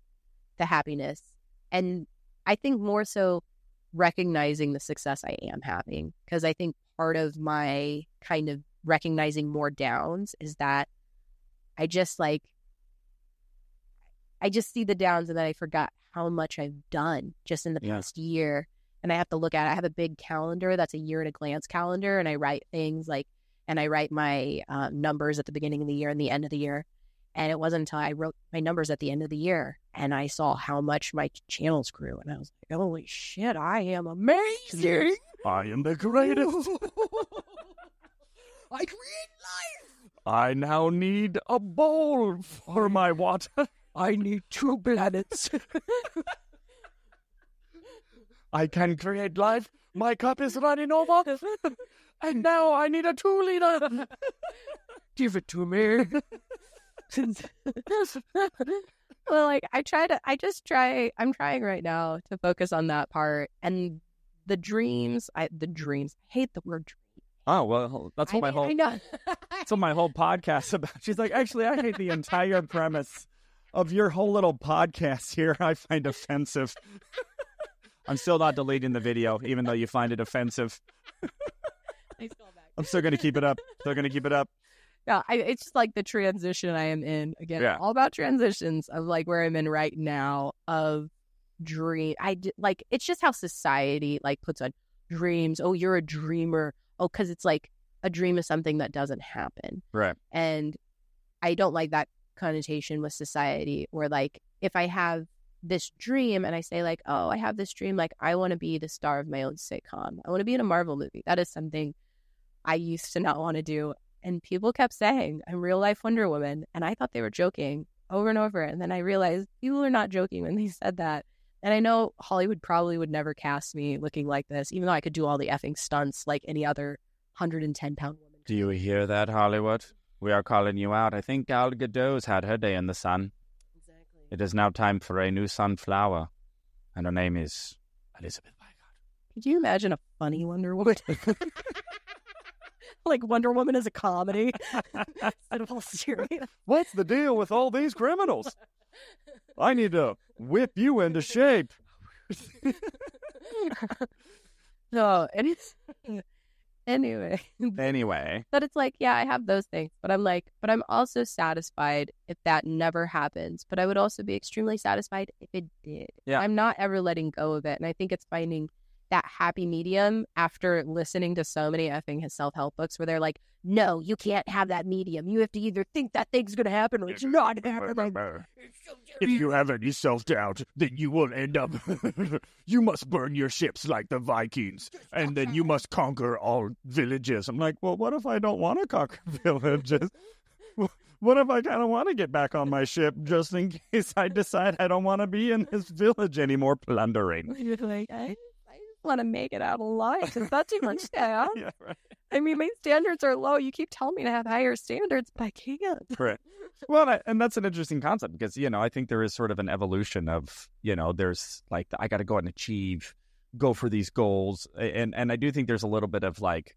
the happiness. And I think more so recognizing the success I am having. Because I think part of my kind of recognizing more downs is that I just like I just see the downs and then I forgot how much I've done just in the Yeah. past year. And I have to look at it. I have a big calendar that's a year at a glance calendar, and I write things like, and I write my uh, numbers at the beginning of the year and the end of the year. And it wasn't until I wrote my numbers at the end of the year and I saw how much my channels grew, and I was like, "Holy shit, I am amazing!" I am the greatest. I create life. I now need a bowl for my water. I need two planets. I can create life. My cup is running over. And now I need a two liter. Give it to me. well, like I try to, I just try. I'm trying right now to focus on that part and the dreams. I the dreams. I hate the word dream. Oh well, that's what my I, whole I know. that's what my whole podcast about. She's like, actually, I hate the entire premise of your whole little podcast here. I find offensive. I'm still not deleting the video, even though you find it offensive. I'm still going to keep it up. Still going to keep it up. No, I, it's just like the transition I am in. Again, Yeah. all about transitions of like where I'm in right now of dream. I like it's just how society like puts on dreams. Oh, you're a dreamer. Oh, because it's like a dream is something that doesn't happen. Right. And I don't like that connotation with society where like if I have this dream and I say like, oh, I have this dream, like I want to be the star of my own sitcom. I want to be in a Marvel movie. That is something I used to not want to do. And people kept saying, I'm real life Wonder Woman. And I thought they were joking over and over. And then I realized people are not joking when they said that. And I know Hollywood probably would never cast me looking like this, even though I could do all the effing stunts like any other 110 pound woman. Do you hear that, Hollywood? We are calling you out. I think Gal Gadot's had her day in the sun. Exactly. It is now time for a new sunflower, and her name is Elisabeth Wykert. Could you imagine a funny Wonder Woman? like Wonder Woman is a comedy instead of all serious. What's the deal with all these criminals? I need to whip you into shape. no, and it's anyway. Anyway, But it's like, yeah, I have those things, but I'm like, but I'm also satisfied if that never happens. But I would also be extremely satisfied if it did. Yeah. I'm not ever letting go of it, and I think it's finding that happy medium after listening to so many effing his self help books where they're like, no, you can't have that medium. You have to either think that thing's gonna happen or it's not happening. If you have any self doubt, then you will end up. you must burn your ships like the Vikings, and then you must conquer all villages. I'm like, well, what if I don't want to conquer villages? What if I kind of want to get back on my ship just in case I decide I don't want to be in this village anymore plundering? Want to make it out alive. Is that too much to ask? Yeah, right. I mean, my standards are low. You keep telling me to have higher standards, but I can't. Right. Well, and that's an interesting concept because, you know, I think there is sort of an evolution of, you know, there's like, I got to go out and achieve go for these goals, and and I do think there's a little bit of like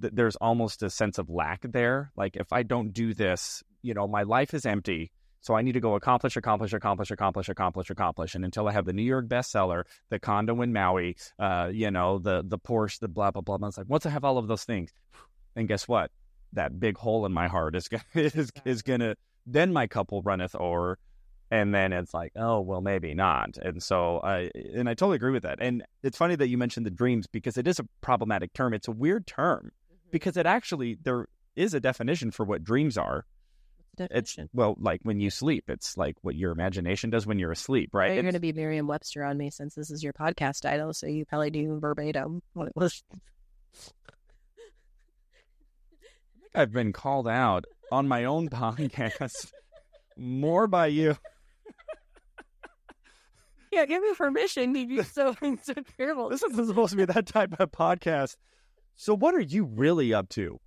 th- there's almost a sense of lack there. Like if I don't do this, you know, my life is empty. So I need to go accomplish, accomplish, accomplish, accomplish, accomplish, accomplish, and until I have the New York bestseller, the condo in Maui, uh, you know, the the Porsche, the blah blah blah. blah. It's like once I have all of those things, and guess what? That big hole in my heart is gonna, is is gonna. Then my cup will runneth over, and then it's like, oh well, maybe not. And so I and I totally agree with that. And it's funny that you mentioned the dreams because it is a problematic term. It's a weird term because it actually there is a definition for what dreams are. It's Definition. well, like when you sleep, it's like what your imagination does when you're asleep, right? You're going to be Merriam Webster on me since this is your podcast title, so you probably do verbatim what it was. I've been called out on my own podcast more by you. Yeah, give me permission to be so so terrible. This isn't supposed to be that type of podcast. So, what are you really up to?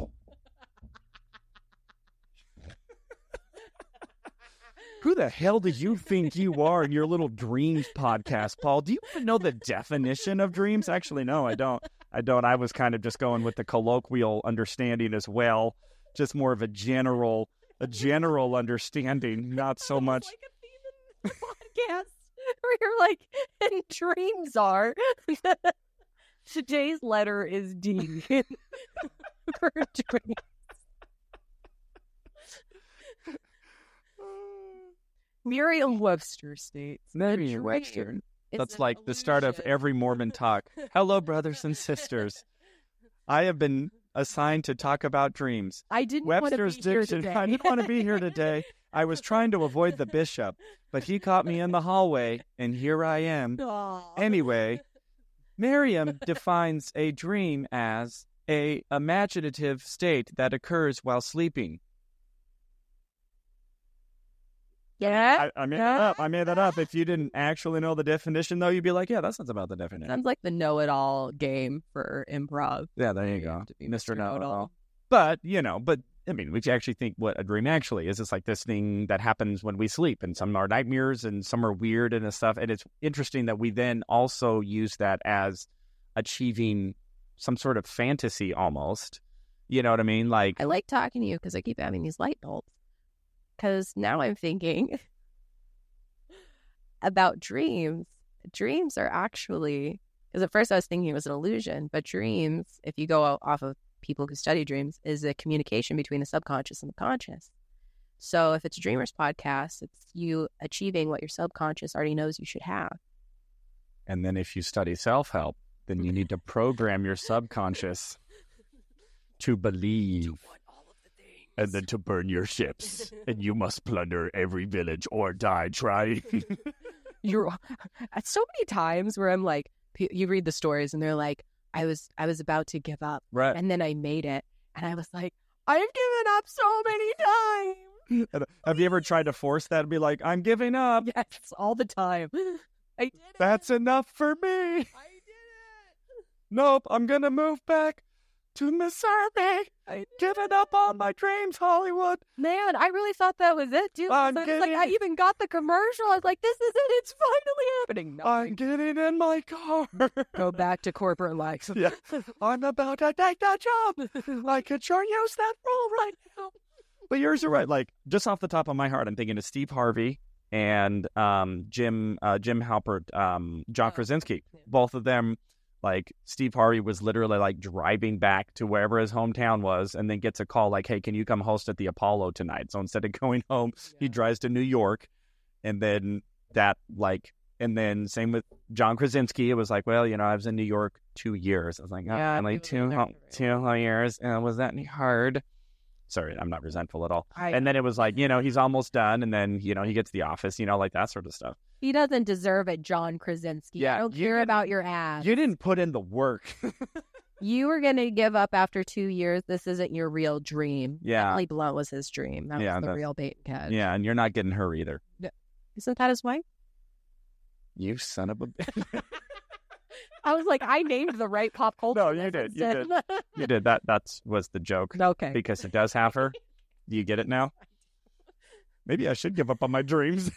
Who the hell do you think you are in your little dreams podcast, Paul? Do you even know the definition of dreams? Actually, no, I don't. I don't. I was kind of just going with the colloquial understanding as well, just more of a general, a general understanding, not so much. Like a theme in the podcast where you're like, and dreams are. Today's letter is D for dreams. Merriam-Webster states. a Merriam-Webster. That's like the start of every Mormon talk. Hello, brothers and sisters. I have been assigned to talk about dreams. I didn't Webster's want to be here dictionary. today. I didn't want to be here today. I was trying to avoid the bishop, but he caught me in the hallway, and here I am. Aw. Anyway, Merriam defines a dream as a imaginative state that occurs while sleeping. Yeah, I, I made that up. I made that up. If you didn't actually know the definition, though, you'd be like, "Yeah, that sounds about the definition." sounds like the know-it-all game for improv. Yeah, there you You go, to be Mr. Mr. Know It Know-It-All. All. But you know, but I mean, we actually think what a dream actually is. It's like this thing that happens when we sleep, and some are nightmares, and some are weird and stuff. And it's interesting that we then also use that as achieving some sort of fantasy, almost. You know what I mean? Like, I like talking to you because I keep having these light bulbs. Because now I'm thinking about dreams. Dreams are actually, because at first I was thinking it was an illusion, but dreams, if you go off of people who study dreams, is a communication between the subconscious and the conscious. So if it's a Dreamers podcast, it's you achieving what your subconscious already knows you should have. and then if you study self help, then you need to program your subconscious to believe. And then to burn your ships. and you must plunder every village or die trying. you're at so many times where I'm like, you read the stories and they're like, I was I was about to give up Right. and then I made it, and I was like, I've given up so many times. Uh, have you ever tried to force that and be like, I'm giving up? Yes, all the time. I did it. That's enough for me. I did it. Nope, I'm gonna move back to Missouri. I Giving up on my dreams, Hollywood. Man, I really thought that was it, dude. I'm I was like, I even got the commercial. I was like, this is it. It's finally happening. No, I'm getting in my car. go back to corporate life. yeah, I'm about to take that job. I could sure use that role right now. But yours are right. Like just off the top of my heart, I'm thinking of Steve Harvey and um, Jim uh, Jim Halpert, um, John Oh, Krasinski. yeah. Both of them, like Steve Harvey was literally like driving back to wherever his hometown was, and then gets a call like, "Hey, can you come host at the Apollo tonight?" So instead of going home, he drives to New York, and then that like. And then same with John Krasinski. It was like, well, you know, I was in New York two years. I was like, oh, Yeah, only two, in there ho- for very two whole years. And was that any hard? Sorry, I'm not resentful at all. I, And then it was like, you know, he's almost done. And then, you know, he gets the office, you know, like that sort of stuff. He doesn't deserve it, John Krasinski. Yeah, I don't care about your ass. You didn't put in the work. You were going to give up after two years. This isn't your real dream. Yeah. Emily Blunt was his dream. That Yeah, was the that's- real bait and catch. yeah. And you're not getting her either. Isn't that his wife? You son of a bitch. I was like, I named the right pop culture. No, you did, you reference. you did that. that was the joke okay. because it does have her. Do you get it now? Maybe I should give up on my dreams.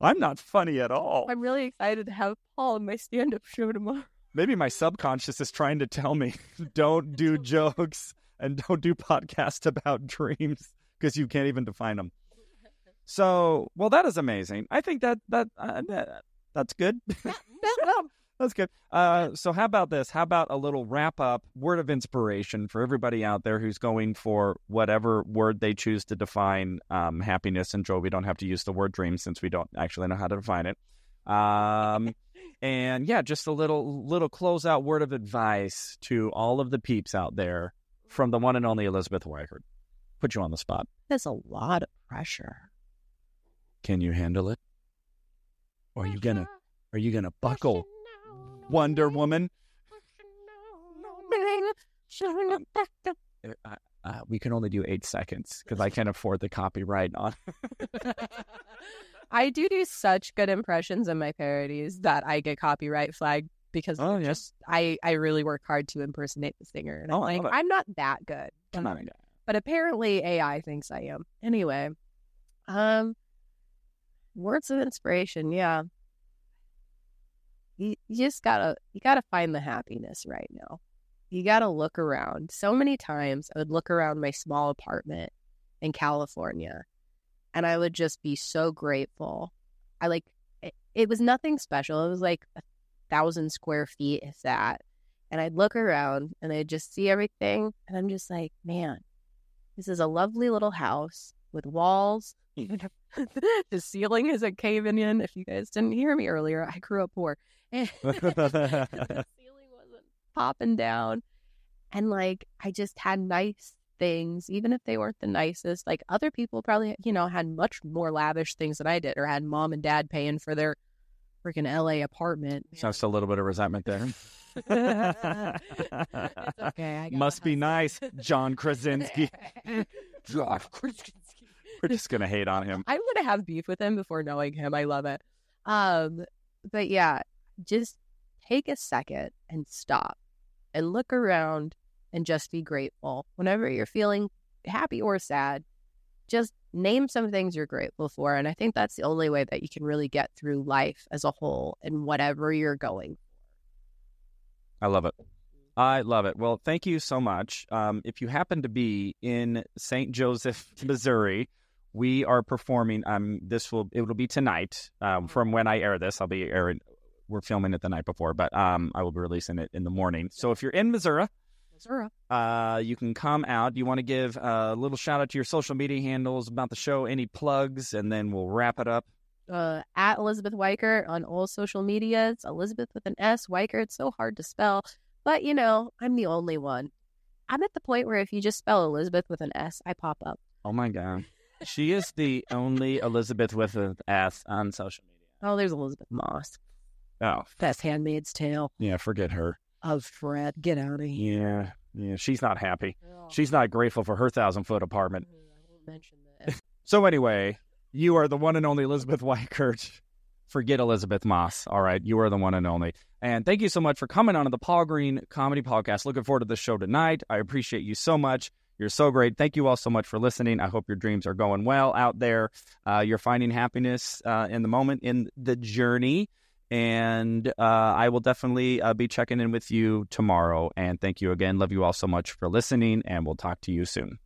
I'm not funny at all. I'm really excited to have Paul in my stand-up show tomorrow. Maybe my subconscious is trying to tell me don't do jokes and don't do podcasts about dreams because you can't even define them. So, well, that is amazing. I think that that, uh, that that's good. that's good. Uh, so, how about this? How about a little wrap up word of inspiration for everybody out there who's going for whatever word they choose to define um, happiness and joy? We don't have to use the word dream since we don't actually know how to define it. Um, and yeah, just a little little closeout word of advice to all of the peeps out there from the one and only Elisabeth Wykert. Put you on the spot. That's a lot of pressure. Can you handle it? Or are you gonna are you gonna buckle? Wonder Woman? Uh, uh, we can only do eight seconds because I can't afford the copyright on. I do do such good impressions in my parodies that I get copyright flagged because Oh, yes. just I I really work hard to impersonate the singer, and Oh, I'm like. I'm not that good. Come on, but apparently AI thinks I am. Anyway, um, words of inspiration. Yeah, you, you just gotta you gotta find the happiness right now. You gotta look around. So many times I would look around my small apartment in California, and I would just be so grateful. I like it, it was nothing special. It was like a thousand square feet, if that. And I'd look around and I'd just see everything, and I'm just like, man, this is a lovely little house with walls. the ceiling is a caving in. If you guys didn't hear me earlier, I grew up poor. And the ceiling wasn't popping down. And like, I just had nice things, even if they weren't the nicest. Like, other people probably, you know, had much more lavish things than I did, or had mom and dad paying for their freaking LA apartment. Just a little bit of resentment there. It's okay. I got Must be nice, John Krasinski. We're just gonna hate on him. I'm gonna have beef with him before knowing him. I love it. Um, but yeah, just take a second and stop and look around and just be grateful. Whenever you're feeling happy or sad, just name some things you're grateful for. And I think that's the only way that you can really get through life as a whole and whatever you're going. I love it. I love it. Well, thank you so much. Um, if you happen to be in St. Joseph, Missouri, we are performing. Um, this will it will be tonight. Um, from when I air this, I'll be airing. We're filming it the night before, but um, I will be releasing it in the morning. So if you're in Missouri, Missouri. uh, you can come out. You want to give a little shout out to your social media handles about the show, any plugs, and then we'll wrap it up. uh, at Elisabeth Wykert on all social media. It's Elisabeth with an S. Wykert. It's so hard to spell, but you know, I'm the only one. I'm at the point where if you just spell Elisabeth with an S, I pop up. Oh my god, she is the only Elisabeth with an S on social media. Oh, there's Elisabeth Moss. Oh That's Handmaid's Tale yeah, forget her. Offred. Get out of here. Yeah, yeah, she's not happy. Oh, She's not grateful for her thousand foot apartment. Mm, I won't mention this. So anyway, you are the one and only Elisabeth Wykert. Forget Elisabeth Moss. All right, you are the one and only. And thank you so much for coming on to the Paul Green Comedy Podcast. Looking forward to the show tonight. I appreciate you so much. You're so great. Thank you all so much for listening. I hope your dreams are going well out there. Uh, you're finding happiness uh, in the moment, in the journey. And uh, I will definitely uh, be checking in with you tomorrow. And thank you again. Love you all so much for listening. And we'll talk to you soon.